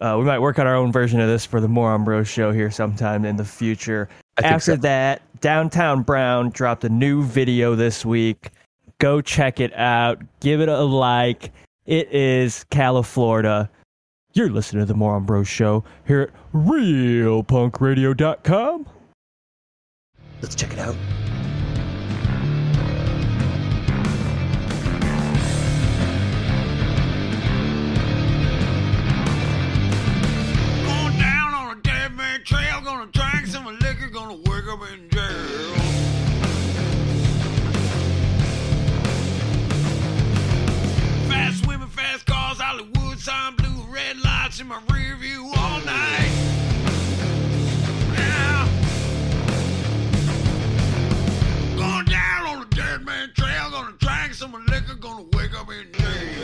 Uh, we might work on our own version of this for the Moron Bros show here sometime in the future. After so. that, Downtown Brown dropped a new video this week. Go check it out. Give it a like. It is Califlorida. You're listening to the Moron Bros show here at realpunkradio.com. Let's check it out. In my rear view all night. Yeah. Going down on a dead man trail, gonna drink some liquor, gonna wake up in jail.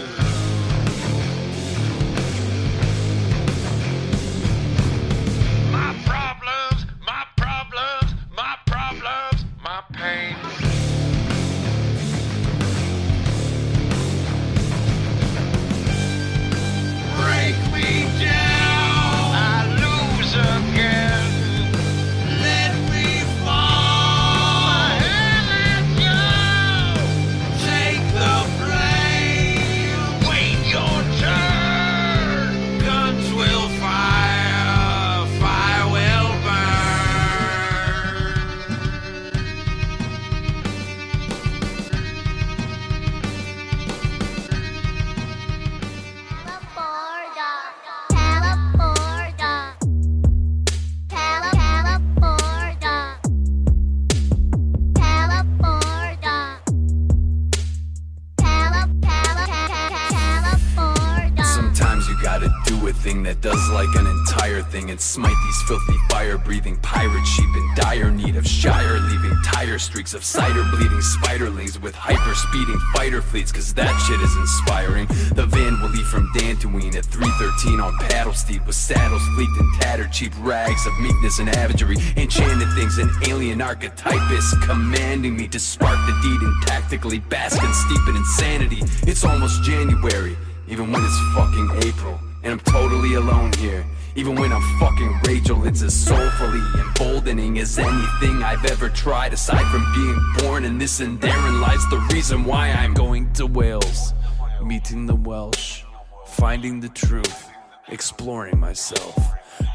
That does like an entire thing and smite these filthy fire breathing pirate sheep in dire need of Shire, leaving tire streaks of cider bleeding spiderlings with hyper speeding fighter fleets, cause that shit is inspiring. The van will leave from Dantooine at 313 on paddle steed with saddles fleeked and tattered, cheap rags of meekness and avagery, enchanted things, an alien archetypist commanding me to spark the deed and tactically bask and steep in insanity. It's almost January. Even when it's fucking April and I'm totally alone here. Even when I'm fucking Rachel, it's as soulfully emboldening as anything I've ever tried aside from being born in this and therein lies the reason why I'm going to Wales, meeting the Welsh, finding the truth, exploring myself.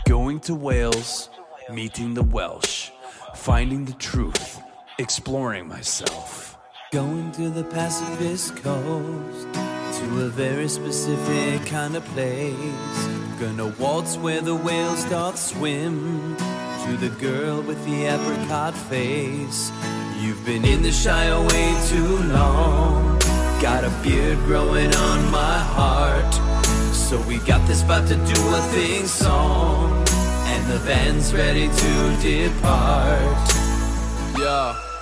Going to Wales, meeting the Welsh, finding the truth, exploring myself. Going to the Pacific coast to a very specific kind of place. Gonna waltz where the whales start swim to the girl with the apricot face. You've been in the Shire way too long. Got a beard growing on my heart. So we got this about to do a thing song. And the band's ready to depart. Yeah.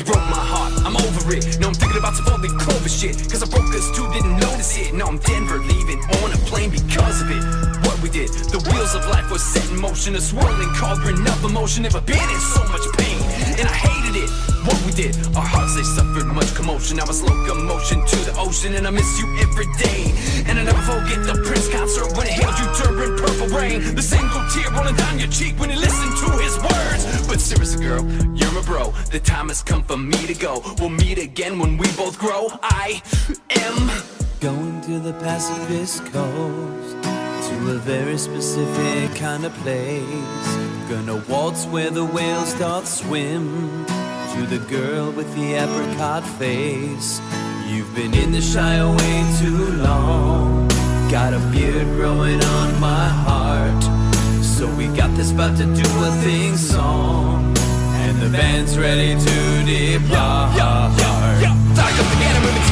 She broke my heart, I'm over it. Now I'm thinking about some four-leaf clover shit. Cause I broke us too, didn't notice it. Now I'm Denver, leaving on a plane because of it. What we did, the wheels of life were set in motion. A swirling cauldron of emotion, never been in so much pain. And I hated it. What we did, our hearts they suffered much commotion. Now it's locomotion to the ocean, and I miss you every day. And I never forget the Prince concert when it hailed you during Purple Rain. The single tear rolling down your cheek when you listen to his words. But seriously, girl, you're my bro. The time has come for me to go. We'll meet again when we both grow. I am. Going to the Pacific coast to a very specific kind of place. Gonna waltz where the whales start swim to the girl with the apricot face. You've been in the Shire way too long. Got a beard growing on my heart. So we got this about to do a thing song. And the band's ready to depart. Stock up the gator with the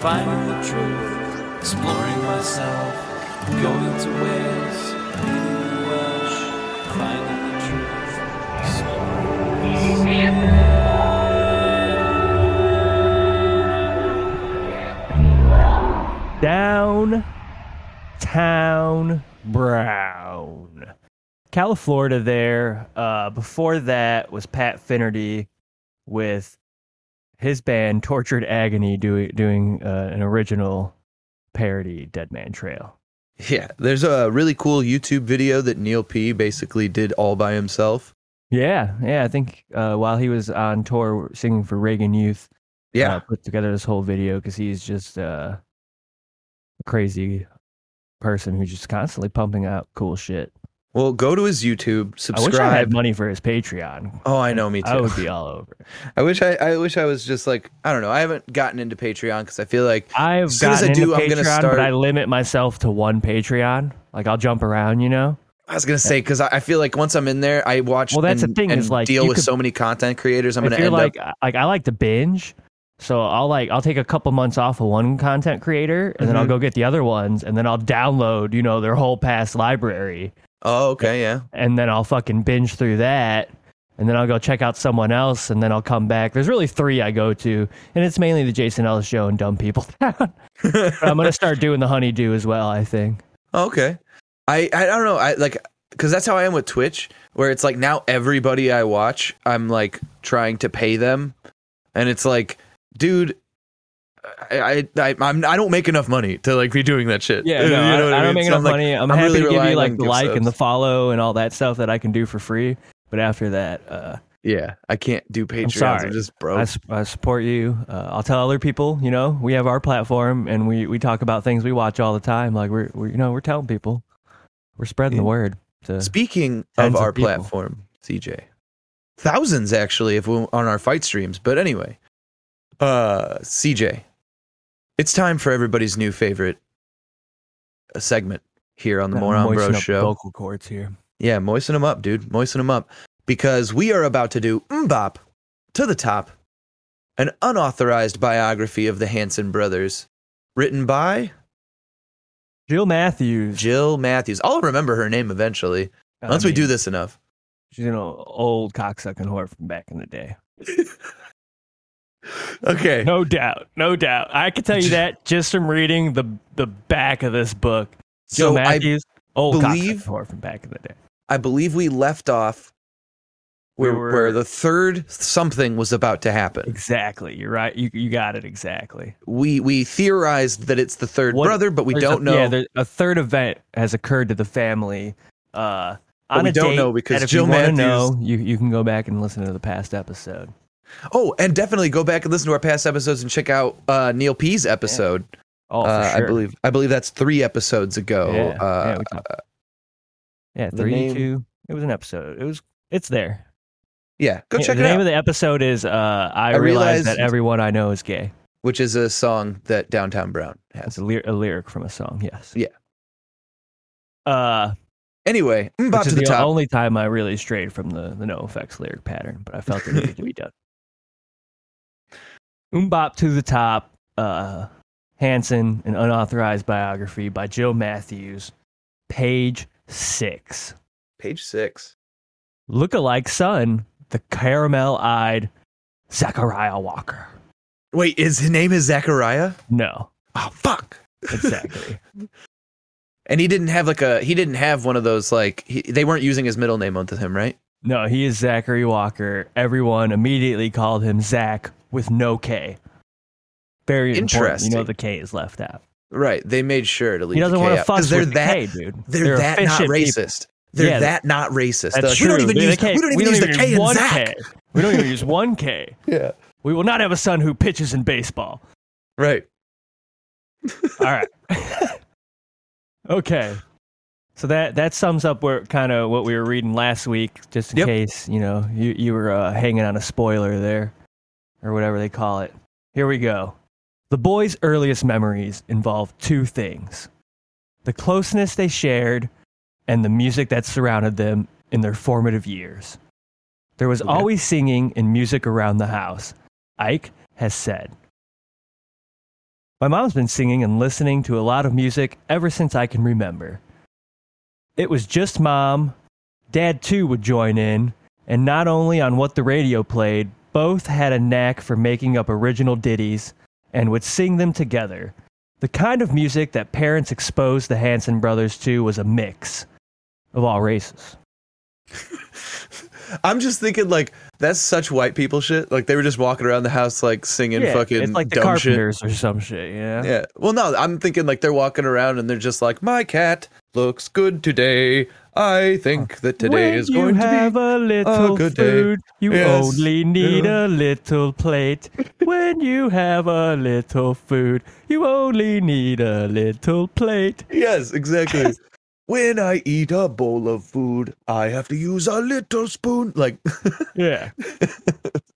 finding the truth, exploring myself. Going to Wales, meeting the Welsh, finding the truth, exploring myself. Downtown Brown. California there. Uh, before that was Pat Finnerty with his band Tortured Agony doing doing uh, an original parody Dead Man Trail. Yeah, there's a really cool YouTube video that Neil P basically did all by himself. Yeah, yeah. I think uh, while he was on tour singing for Reagan Youth, Yeah, uh, put together this whole video because he's just uh, a crazy person who's just constantly pumping out cool shit. Well, go to his YouTube, subscribe. I wish I had money for his Patreon. Oh, I know, me too. I would be all over. I wish I, I wish I was just like I don't know. I haven't gotten into Patreon because I feel like I've As soon as I do, into I'm gonna Patreon, start- but I limit myself to one Patreon. Like I'll jump around, you know. I was gonna say because I, feel like once I'm in there, I watch. Well, that's the thing and is, like, deal with could- so many content creators. I'm gonna end like, up. like I like to binge, so I'll like I'll take a couple months off of one content creator, and then I'll Mhm. go get the other ones, and then I'll download, you know, their whole past library, Oh, okay, yeah. and then I'll fucking binge through that. And then I'll go check out someone else, and then I'll come back. There's really three I go to, and it's mainly the Jason Ellis show and Dumb People Town. I'm gonna start doing the Honeydew as well. I think. Oh, okay. I I don't know. I like because that's how I am with Twitch, where it's like now everybody I watch, I'm like trying to pay them, and it's like, dude. I, I I I'm, I don't make enough money to like be doing that shit. Yeah, You no, know I, what I don't mean? make So enough I'm like, money. I'm, I'm happy really to give you like the like and the follow and all that stuff that I can do for free. But after that, uh, Yeah, I can't do Patreon. I'm, sorry. just I, broke. s- I support you. Uh, I'll tell other people. You know, we have our platform and we, we talk about things we watch all the time. Like we're, we're you know we're telling people, we're spreading the word. Speaking of of our people. platform, CJ, thousands actually, if we on our fight streams. But anyway, uh, CJ, it's time for everybody's new favorite uh, segment here on the gotta Moron moisten up show. Vocal cords here. Yeah, moisten them up, dude. Moisten them up. Because we are about to do MMMBop to the top, an unauthorized biography of the Hanson brothers, written by Jill Matthews. Jill Matthews. I'll remember her name eventually. I Once we do this enough. she's an old, old cocksucking whore from back in the day. Okay. No doubt, no doubt. I can tell you that just from reading the the back of this book. Jill So I Matthews, old believe- from back in the day. I believe we left off where, We were- where the third something was about to happen. Exactly. You're right. You you got it exactly. We we theorized that it's the third What- brother, but we don't know. Yeah, there, a third event has occurred to the family. Uh, on we a don't know because if you Matthews- know, you you can go back and listen to the past episode. Oh, and definitely go back and listen to our past episodes and check out uh, Neil P's episode. Oh, for uh, sure. I believe I believe that's three episodes ago. Yeah, uh, yeah, yeah, three, name- two. It was an episode. It was. It's there. Yeah, go the check it out. The name of the episode is uh, I, I realize realized- that everyone I know is gay. which is a song that Downtown Brown It's has. a, ly- a lyric from a song. Yes. Yeah. Uh, Anyway, mm, bop which to the the top. only time I really strayed from the the no effects lyric pattern, but I felt it needed to be done. MMMBop to the top. Uh, Hanson, an unauthorized biography by Joe Matthews, page six. Page six. Look-alike son, the caramel-eyed Zachariah Walker. Wait, is his name is Zachariah? No, Oh fuck. exactly. And he didn't have like a he didn't have one of those like he, they weren't using his middle name onto him, right? No, he is Zachary Walker. Everyone immediately called him Zach with no K. Very important. You know the K is left out. Right. They made sure to leave He doesn't the K want to out, fuss they're with that the K, dude. they're, that not efficient people. racist. They're Yeah, that not racist. That's like, true. We don't even The use K- we don't we even use the K in Zach. K. We don't even use one K. Yeah. We will not have a son who pitches in baseball. Right. All right. okay. So that that sums up where kind of what we were reading last week, just in Yep. case you know you you were uh, hanging on a spoiler there, or whatever they call it. Here we go. The boys' earliest memories involve two things: the closeness they shared, and the music that surrounded them in their formative years. There was Okay. always singing and music around the house. Ike has said. My mom's been singing and listening to a lot of music ever since I can remember. It was just mom. Dad, too, would join in, and not only on what the radio played, both had a knack for making up original ditties and would sing them together. The kind of music that parents exposed the Hanson brothers to was a mix of all races. I'm just thinking like that's such white people shit. Like they were just walking around the house like singing fucking it's like the dumb shit. Carpenters or some shit, yeah. Yeah. Well, no, I'm thinking like they're walking around and they're just like, my cat looks good today. I think uh, that today when is going to a little good day. food, you Yes. only need Yeah. a little plate. when you have a little food, you only need a little plate. Yes, exactly. when I eat a bowl of food, I have to use a little spoon. Like, Yeah.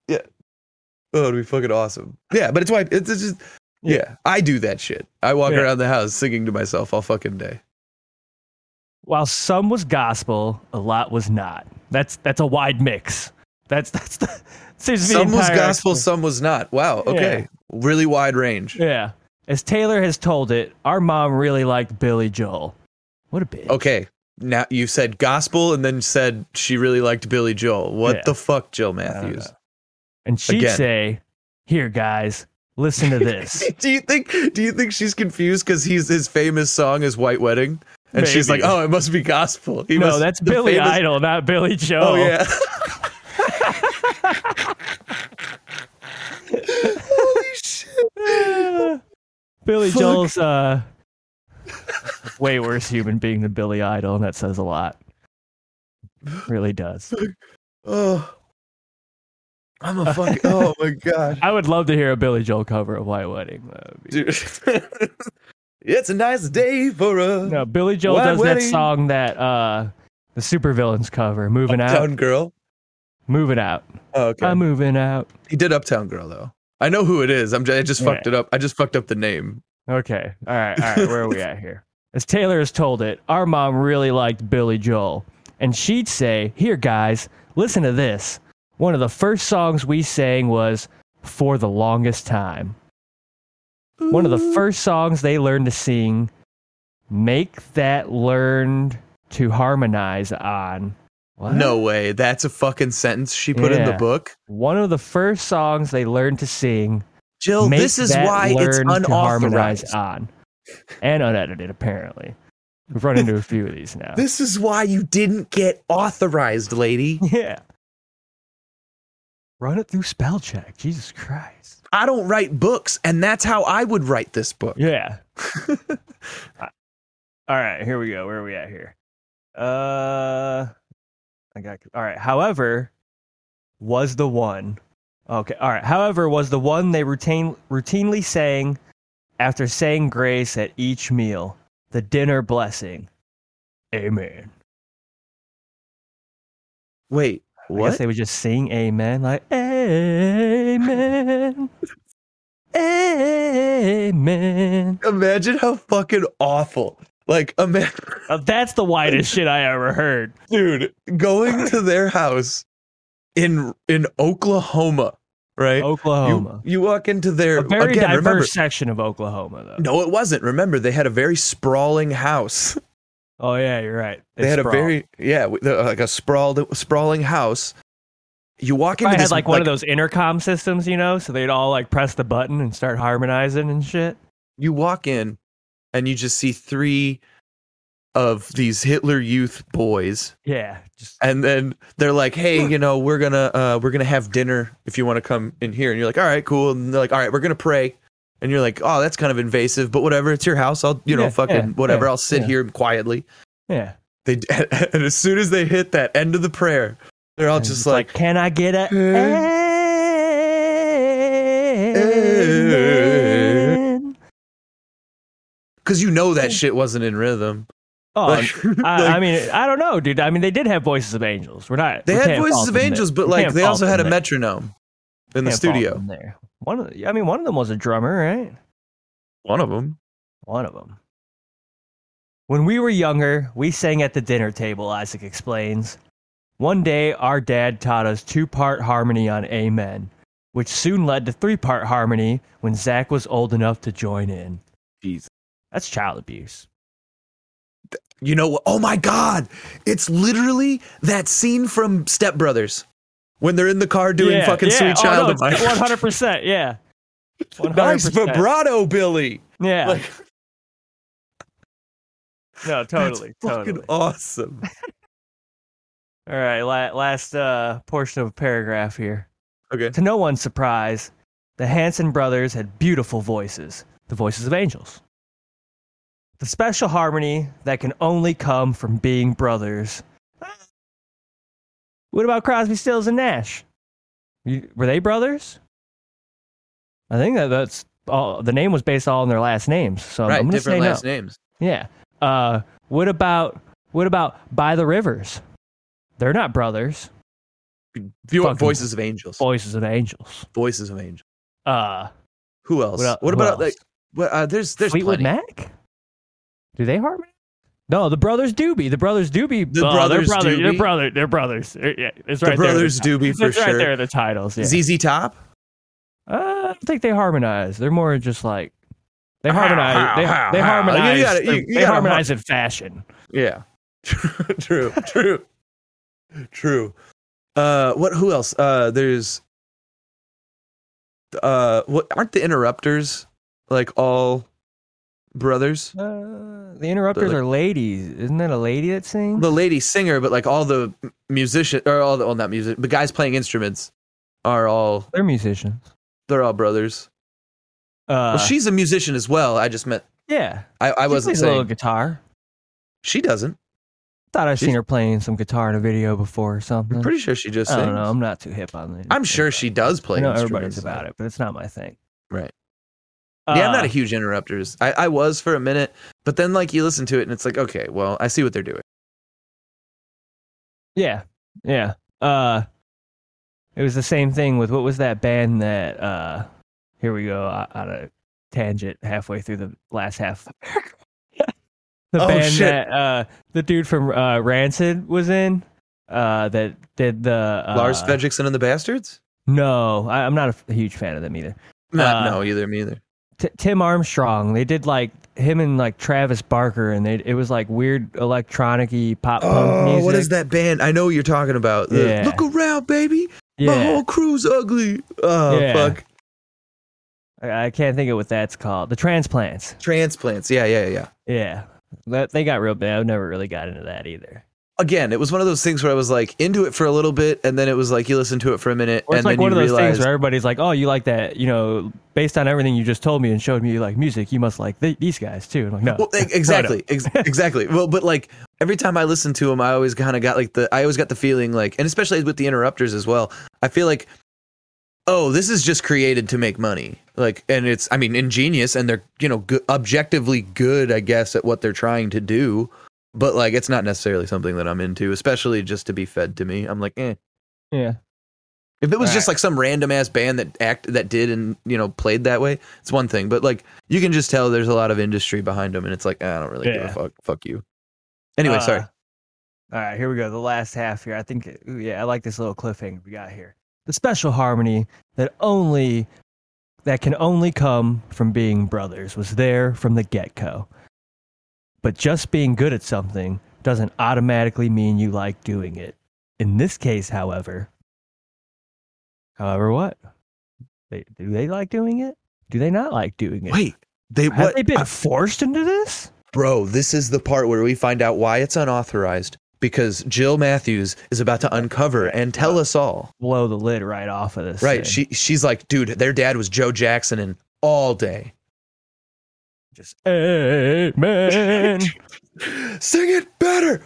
Yeah. Oh, it'd be fucking awesome. Yeah, but it's why It's, it's just, yeah. Yeah. I do that shit. I walk Yeah. around the house singing to myself all fucking day. While some was gospel, a lot was not. That's that's a wide mix. That's that's the seems to be the Some was gospel, explanation. some was not. Wow. Okay. Really wide range. Yeah. As Taylor has told it, our mom really liked Billy Joel. What a bitch. Okay. Now you said gospel and then said she really liked Billy Joel. What Yeah. the fuck, Jill Matthews? Uh, and she'd Again. say, Here, guys, listen to this. do you think do you think she's confused because he's his famous song is White Wedding? And she's like, Oh, it must be gospel. He no, must- that's Billy famous- Idol, not Billy Joel. Oh yeah. Holy shit. Billy Fuck. Joel's uh, way worse human being than Billy Idol, and that says a lot. Really does. Oh. I'm a fucking oh my god. I would love to hear a Billy Joel cover of White Wedding. Be- Dude. it's a nice day for a No, Billy Joel does Wedding. that song that uh, the Supervillains cover, "Moving Out." Uptown Girl. Moving out. Oh, okay. I'm moving out. he did Uptown Girl though. I know who it is. I'm just, I just fucked Yeah. it up. I just fucked up the name. Okay. All right. All right. Where are we at here? As Taylor has told it, our mom really liked Billy Joel. And she'd say, Here, guys, listen to this. One of the first songs we sang was For the Longest Time. One of the first songs they learned to sing, Make That Learned to Harmonize on. What? No way. That's a fucking sentence she put in the book. One of the first songs they learned to sing, Jill, Make this is That why it's Learned unauthorized. on. And unedited, apparently. We've run into a few of these now. This is why you didn't get authorized, lady. Yeah. Run it through spell check. Jesus Christ. I don't write books, and that's how I would write this book. Yeah. All right, here we go. Where are we at here? Uh I got all right. However, was the one. Okay, all right. However, was the one they routine routinely sang after saying grace at each meal, the dinner blessing. Amen. Wait, I What? guess they were just saying amen, like amen, amen. Imagine how fucking awful. Like, imagine, Uh, that's the whitest shit I ever heard. dude, going to their house in in Oklahoma, right? Oklahoma, You, you walk into their a very again, diverse remember- section of Oklahoma, though. No, it wasn't. Remember, they had a very sprawling house. Oh yeah, you're right. They, had sprawl. a very yeah, like a sprawled sprawling house. You walk into this had like one of those intercom systems, you know, so they'd all like press the button and start harmonizing and shit. You walk in, and you just see three of these Hitler Youth boys, Yeah, just and then they're like, "Hey, you know, we're gonna uh, we're gonna have dinner if you want to come in here." And you're like, "All right, cool." And they're like, "All right, we're gonna pray." And you're like, "Oh, that's kind of invasive, but whatever. It's your house. I'll you know Yeah, fucking yeah, whatever. yeah, I'll sit here quietly." yeah. They and as soon as they hit that end of the prayer, they're all And just it's like, can I get a Eh. amen? because you know that shit wasn't in rhythm. Oh, Like- I, I mean, I don't know, dude. I mean, they did have voices of angels. We're not. They we had voices of angels, but like they also had a there. metronome in the studio. there. One of, the, I mean, one of them was a drummer, right? One of them. One of them. When we were younger, we sang at the dinner table, Isaac explains. One day, our dad taught us two part harmony on Amen, which soon led to three part harmony when Zach was old enough to join in. Jesus, That's child abuse. You know what? Oh my God. It's literally that scene from Step Brothers when they're in the car doing Yeah, fucking yeah. Sweet Oh, Child no, of Mine. 100%. Yeah. 100%. nice vibrato, Billy. Yeah. Like, no, totally. fucking Totally. awesome. All right. La- last uh, portion of a paragraph here. Okay. To no one's surprise, the Hanson brothers had beautiful voices, the voices of angels. The special harmony that can only come from being brothers. What about Crosby, Stills, and Nash? You, were they brothers? I think that that's all. The name was based all on their last names, so right. I'm gonna Different say last no. names. Yeah. Uh, what about what about by the rivers? They're not brothers. If you want voices of angels. Voices of angels. Voices of angels. Uh, Who else? What What, who about else? like what uh, there's there's Fleetwood plenty. Mac? Do they harmonize? No, the brothers Doobie. The brothers Doobie. The oh, brothers they're brothers. They're brother. They're brothers. Yeah, it's The right there. The brothers Doobie for It's right sure. there. in The titles. Yeah. ZZ Top. Uh, I don't think they harmonize. They're more just like they harmonize. They, they harmonize. You gotta- you- you they harmonize in fashion. Yeah. true. True. True. Uh what who else? Uh there's uh what aren't the interrupters like all brothers? Uh, the interrupters like- are ladies. Isn't that a lady that sings? The lady singer, but like all the musician or all the well not music, the guys playing instruments are all They're musicians. they're all brothers. Uh, well, she's a musician as well. I just meant yeah. I, I wasn't plays a little guitar. she doesn't. Thought I've She's- seen her playing some guitar in a video before or something. I'm pretty sure she just I sings. don't know. I'm not too hip on it. I'm sure she does play I know instruments. everybody's about it, but it's not my thing. Right. Yeah, I'm not Uh, a huge interrupters. I, I was for a minute, but then like you listen to it and it's like, okay, well, I see what they're doing. Yeah, yeah. Uh, it was the same thing with what was that band that? Uh, here we go uh, on a tangent halfway through the last half. the Oh, band shit. that uh, the dude from uh, Rancid was in. Uh, that did the uh, Lars Frederiksen and the Bastards? No, I, I'm not a huge fan of them either. Not, Uh, no, either me either. T- Tim Armstrong. They did like him and like Travis Barker, and they it was like weird electronic-y pop punk Oh, music. what is that band? I know what you're talking about. The, Yeah. Look around, baby. Yeah. My whole crew's ugly. Oh, Yeah. fuck. I, I can't think of what that's called. The Transplants. Transplants. Yeah, yeah, yeah. Yeah, that they got real bad. I've never really got into that either. Again, it was one of those things where I was like into it for a little bit, and then it was like you listen to it for a minute, Or it's and like then one you of those realize, things where everybody's like, "Oh, you like that?" You know, based on everything you just told me and showed me, you like music. You must like th- these guys too. I'm like, no, Well, exactly, ex- exactly. Well, but like every time I listened to him, I always kind of got like the, I always got the feeling like, and especially with the interrupters as well, I feel like, oh, this is just created to make money. Like, and it's, I mean, ingenious, and they're you know good, objectively good, I guess, at what they're trying to do. But like, it's not necessarily something that I'm into, especially just to be fed to me. I'm like, eh. Yeah. If it was just Right. like some random ass band that act that did and you know played that way, it's one thing. But like you can just tell there's a lot of industry behind them, and it's like I don't really give a fuck. Fuck you. Anyway, Uh, sorry. All right, here we go. The last half here. I think, ooh, yeah, I like this little cliffhanger we got here. The special harmony that only that can only come from being brothers was there from the get go. But just being good at something doesn't automatically mean you like doing it. In this case, however, however, what? They, do they like doing it? Do they not like doing it? Wait, they have what? they been I- forced into this? bro, this is the part where we find out why it's unauthorized because Jill Matthews is about to uncover and tell us all. Blow the lid right off of this. Right? thing. She she's like, dude, their dad was Joe Jackson and all day. Just amen. Sing it better.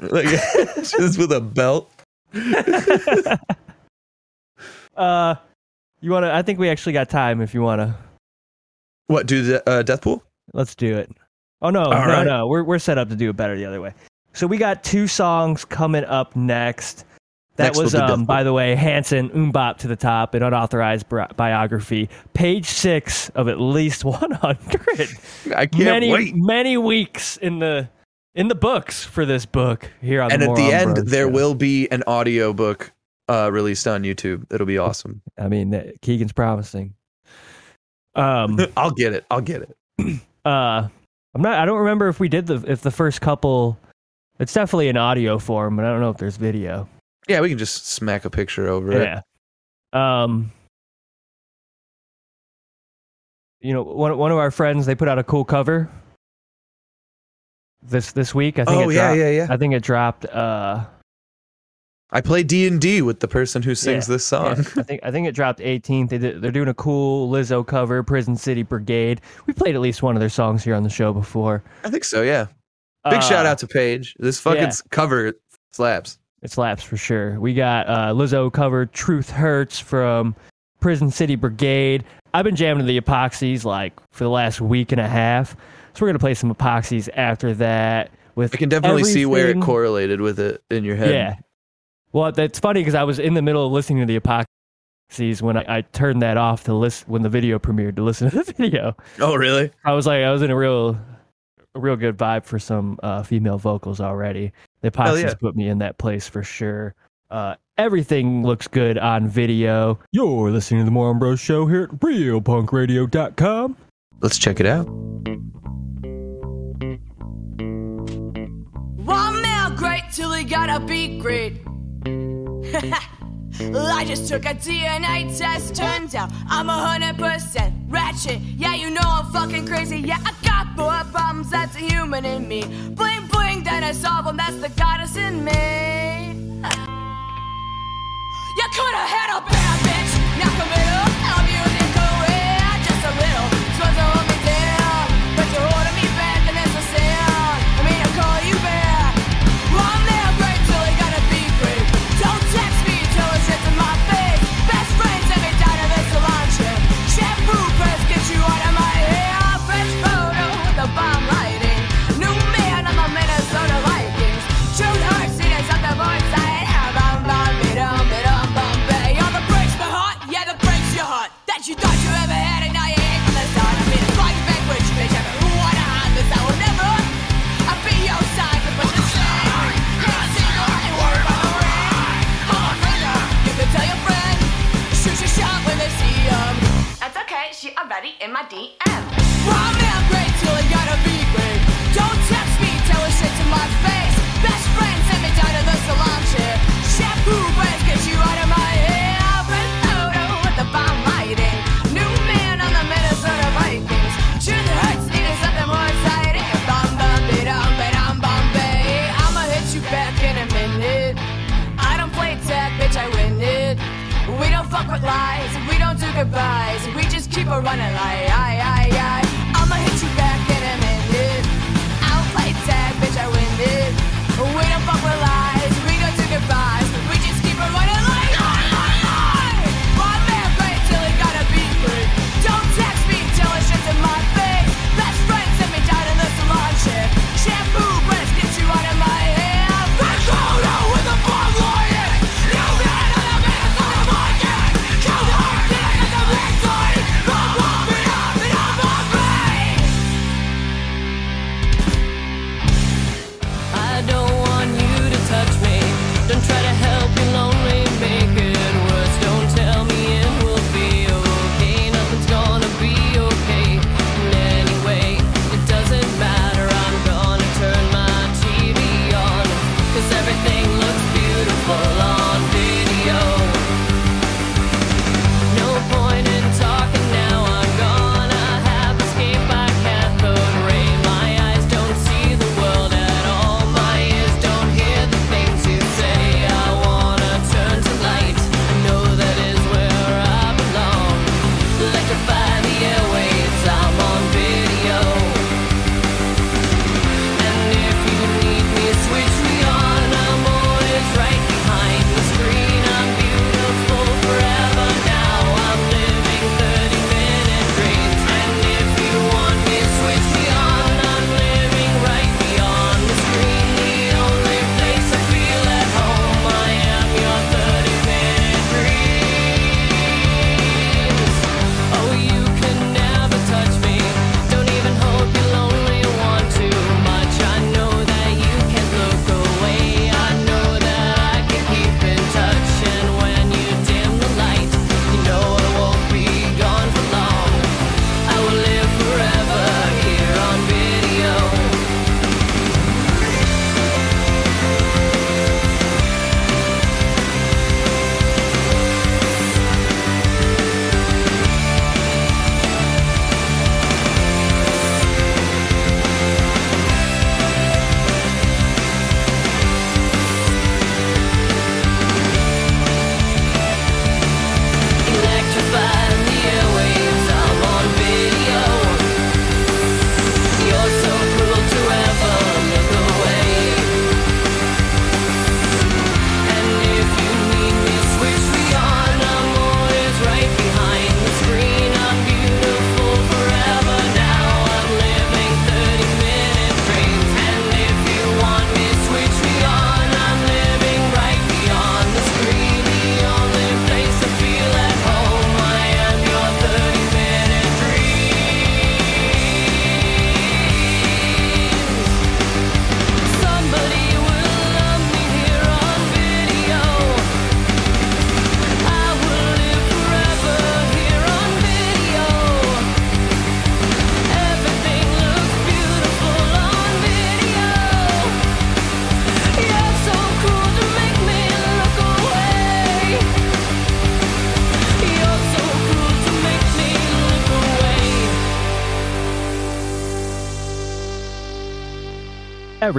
like just with a belt. uh, you want to? I think we actually got time. If you want to, What do the uh, Deathpool? let's do it. Oh no, All no, right. no. We're we're set up to do it better the other way. So we got two songs coming up next. That Next was, um, by the way, Hanson MMMBop to the top, an unauthorized bi- biography, page six of at least one hundred. I can't Many wait. many weeks in the in the books for this book here on And the at the end, Bros there will be an audio book uh, released on YouTube. It'll be awesome. I mean, Keegan's promising. Um. I'll get it. I'll get it. uh i'm not i don't remember if we did the if the first couple it's definitely an audio form but i don't know if there's video Yeah, we can just smack a picture over it. yeah um you know one, one of our friends they put out a cool cover this this week i think Oh it yeah, dropped, yeah, yeah. i think it dropped uh I play D and D with the person who sings Yeah, this song. yeah, i think i think it dropped 18th they did, they're doing a cool lizzo cover prison city brigade we played at least one of their songs here on the show before I think so. Yeah. Big shout Uh, out to Paige. This fucking yeah. cover slaps. It slaps for sure. We got uh, Lizzo covered "Truth Hurts" from Prison City Brigade. I've been jamming to the epoxies like for the last week and a half, so we're gonna play some epoxies after that. With I can definitely see where it correlated with it in your head. Yeah. Well, that's funny because I was in the middle of listening to the epoxies when I, I turned that off to listen when the video premiered to listen to the video. Oh, really? I was like, I was in a real, a real good vibe for some uh, female vocals already. The Hell epoxies yeah. put me in that place for sure. Uh, everything looks good on video. You're listening to the Moron Bros Show here at RealPunkRadio.com. Let's check it out. One male great till he got a B grade. I just took a DNA test. Turns out I'm a hundred percent ratchet. Yeah, you know I'm fucking crazy. Yeah, I got more problems. That's a human in me. Bling bling, then I solve them. That's the goddess in me. You could have had a bad bitch. Now middle of you and career. Just a little. Supposed in my DM. Just running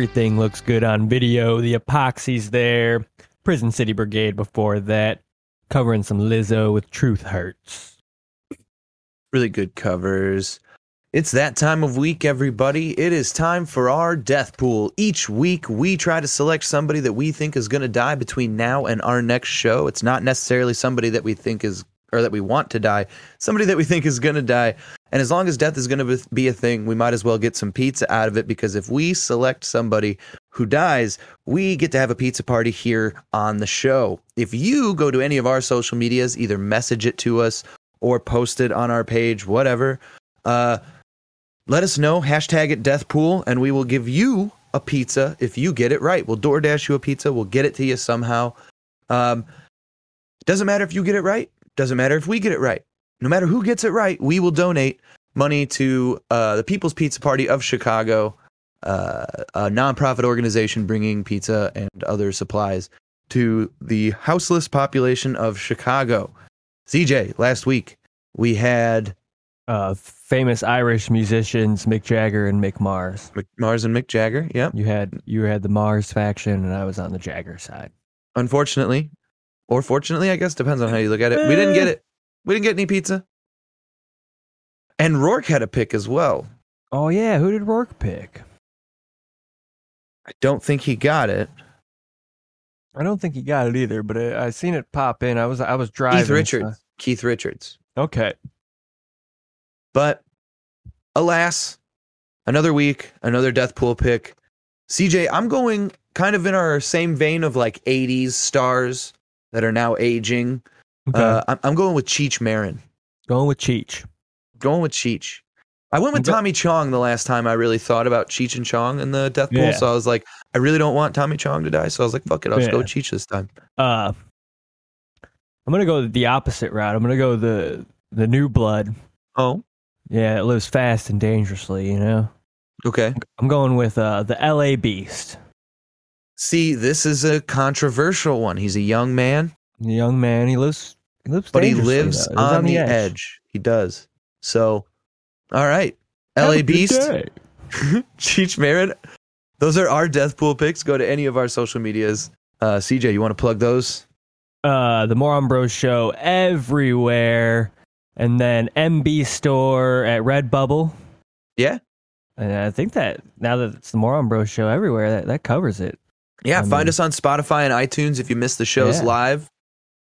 Everything looks good on video. The epoxy's there. Prison City Brigade before that. Covering some Lizzo with Truth Hurts. really good covers. It's that time of week, everybody. It is time for our death pool. Each week, we try to select somebody that we think is going to die between now and our next show. It's not necessarily somebody that we think is, or that we want to die, somebody that we think is going to die. And as long as death is going to be a thing, we might as well get some pizza out of it because if we select somebody who dies, we get to have a pizza party here on the show. If you go to any of our social medias, either message it to us or post it on our page, whatever. Uh, let us know, hashtag it deathpool, and we will give you a pizza if you get it right. We'll DoorDash you a pizza. We'll get it to you somehow. Um, doesn't matter if you get it right. Doesn't matter if we get it right. No matter who gets it right, we will donate money to uh, the People's Pizza Party of Chicago, uh, a nonprofit organization bringing pizza and other supplies to the houseless population of Chicago. CJ, last week we had Uh, famous Irish musicians Mick Jagger and Mick Mars. Mick Mars and Mick Jagger. Yep. You had you had the Mars faction, and I was on the Jagger side. Unfortunately, or fortunately, I guess depends on how you look at it. We didn't get it. Eh. We didn't get any pizza. And Rourke had a pick as well. Oh yeah, who did Rourke pick? I don't think he got it. I don't think he got it either, but I, I seen it pop in. I was I was driving. Keith so- Richards. Keith Richards. Okay. But alas, another week, another death pool pick. CJ, I'm going kind of in our same vein of like 80s stars that are now aging. Okay. Uh, I'm, I'm going with Cheech Marin. Going with Cheech. Going with Cheech. I went with. Tommy Chong the last time I really thought about Cheech and Chong in the death pool. Yeah. So I was like, I really don't want Tommy Chong to die. So I was like, fuck it, I'll just go with Cheech this time. Uh, I'm gonna go the opposite route. I'm gonna go the the new blood. Oh, Yeah, it lives fast and dangerously. You know. okay. I'm going with uh, the L.A. Beast. See, this is a controversial one. He's a young man, The young man. He lives. He lives. but he lives. He's on, the edge. He does. So, all right. Have LA Beast. Cheech Marin. Those are our death pool picks. Go to any of our social medias. Uh, CJ, you want to plug those? uh, the Moron Bros show everywhere, and then MB store at Redbubble. Yeah. And I think that now that it's the Moron Bros show everywhere, that, that covers it. Yeah. I find mean- us on Spotify and iTunes if you missed the shows Yeah. live.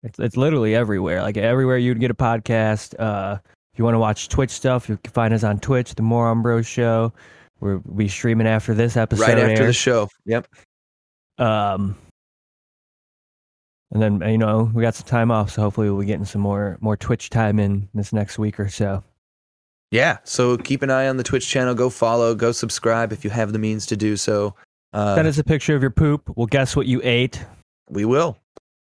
It's, it's literally everywhere. Like everywhere you'd get a podcast. Uh, if you want to watch Twitch stuff, you can find us on Twitch, the Moron Bros show. We're we streaming after this episode. right after the show. Yep. Um, and then you know we got some time off, so hopefully we'll be getting some more more Twitch time in this next week or so. Yeah. So keep an eye on the Twitch channel. Go follow. Go subscribe if you have the means to do so. Uh, Send us a picture of your poop. We'll guess what you ate. we will.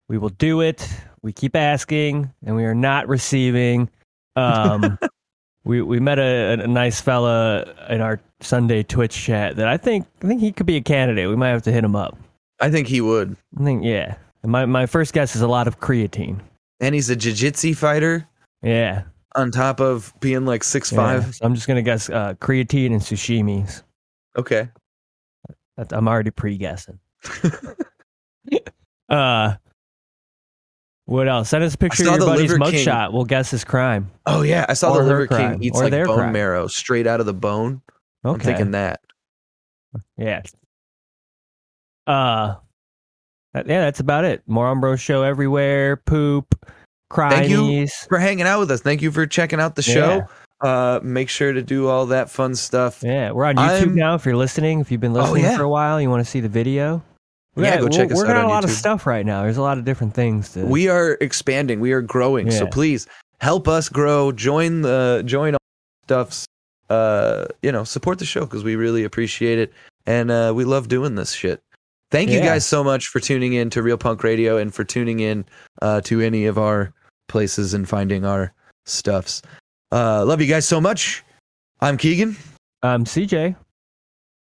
We will do it. We keep asking, and we are not receiving. Um, we we met a, a nice fella in our Sunday Twitch chat that I think I think he could be a candidate. We might have to hit him up. I think he would. I think yeah. My my first guess is a lot of creatine. And he's a jiu-jitsu fighter Yeah. on top of being like six yeah. five. So I'm just gonna guess uh, creatine and sushimis. Okay. That- I'm already pre-guessing. uh, what else? Send us a picture of your buddy's mugshot. We'll guess his crime. Oh yeah, I saw Or the Liver crime, King eats or like bone crime. marrow straight out of the bone. Okay. I'm thinking that. Yeah. Uh, yeah, that's about it. More Bros show everywhere. Poop, Thank you for hanging out with us. Thank you for checking out the show. Uh, make sure to do all that fun stuff. Yeah, we're on YouTube I'm- now. If you're listening, if you've been Oh, listening yeah. for a while, you want to see the video. We Yeah, got- go check we're, us we're out on a lot of stuff right now. There's a lot of different things to. We are expanding. We are growing. So please help us grow. Join the join all stuffs. Uh, you know, support the show because we really appreciate it and uh, we love doing this shit. Thank you guys so much for tuning in to Real Punk Radio and for tuning in uh, to any of our places and finding our stuffs. Uh, love you guys so much. I'm Keegan. I'm CJ,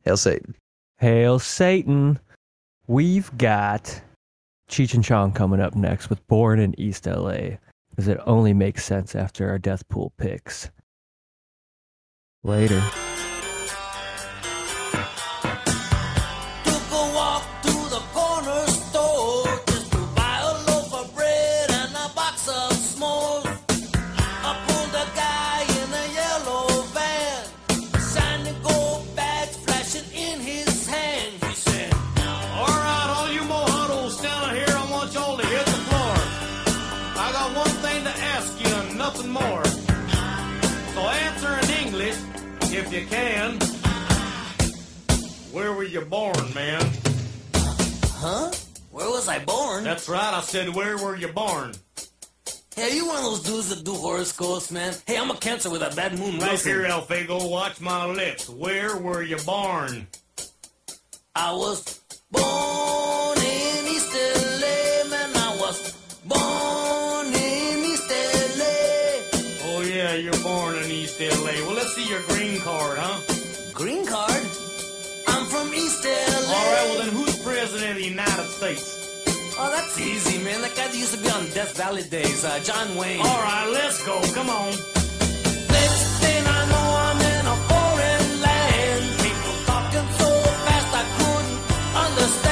Hail Satan. hail Satan. We've got Cheech and Chong coming up next with Born in East LA, because it only makes sense after our death pool picks. Later. Said, where were you born? Hey, are you one of those dudes that do horoscopes, man? Hey, I'm a cancer with a bad moon Right rising. here, Alfago, watch my lips. Where were you born? I was born in East LA, man. I was born in East LA. Oh, yeah, you're born in East LA. Well, let's see your green card, huh? Green card? I'm from East LA. All right, well, then who's president of the United States? Oh, that's easy, man. That guy that used to be on Death Valley days, uh, John Wayne. All right, let's go. Come on. Next thing I know, I'm in a foreign land. People talking so fast I couldn't understand.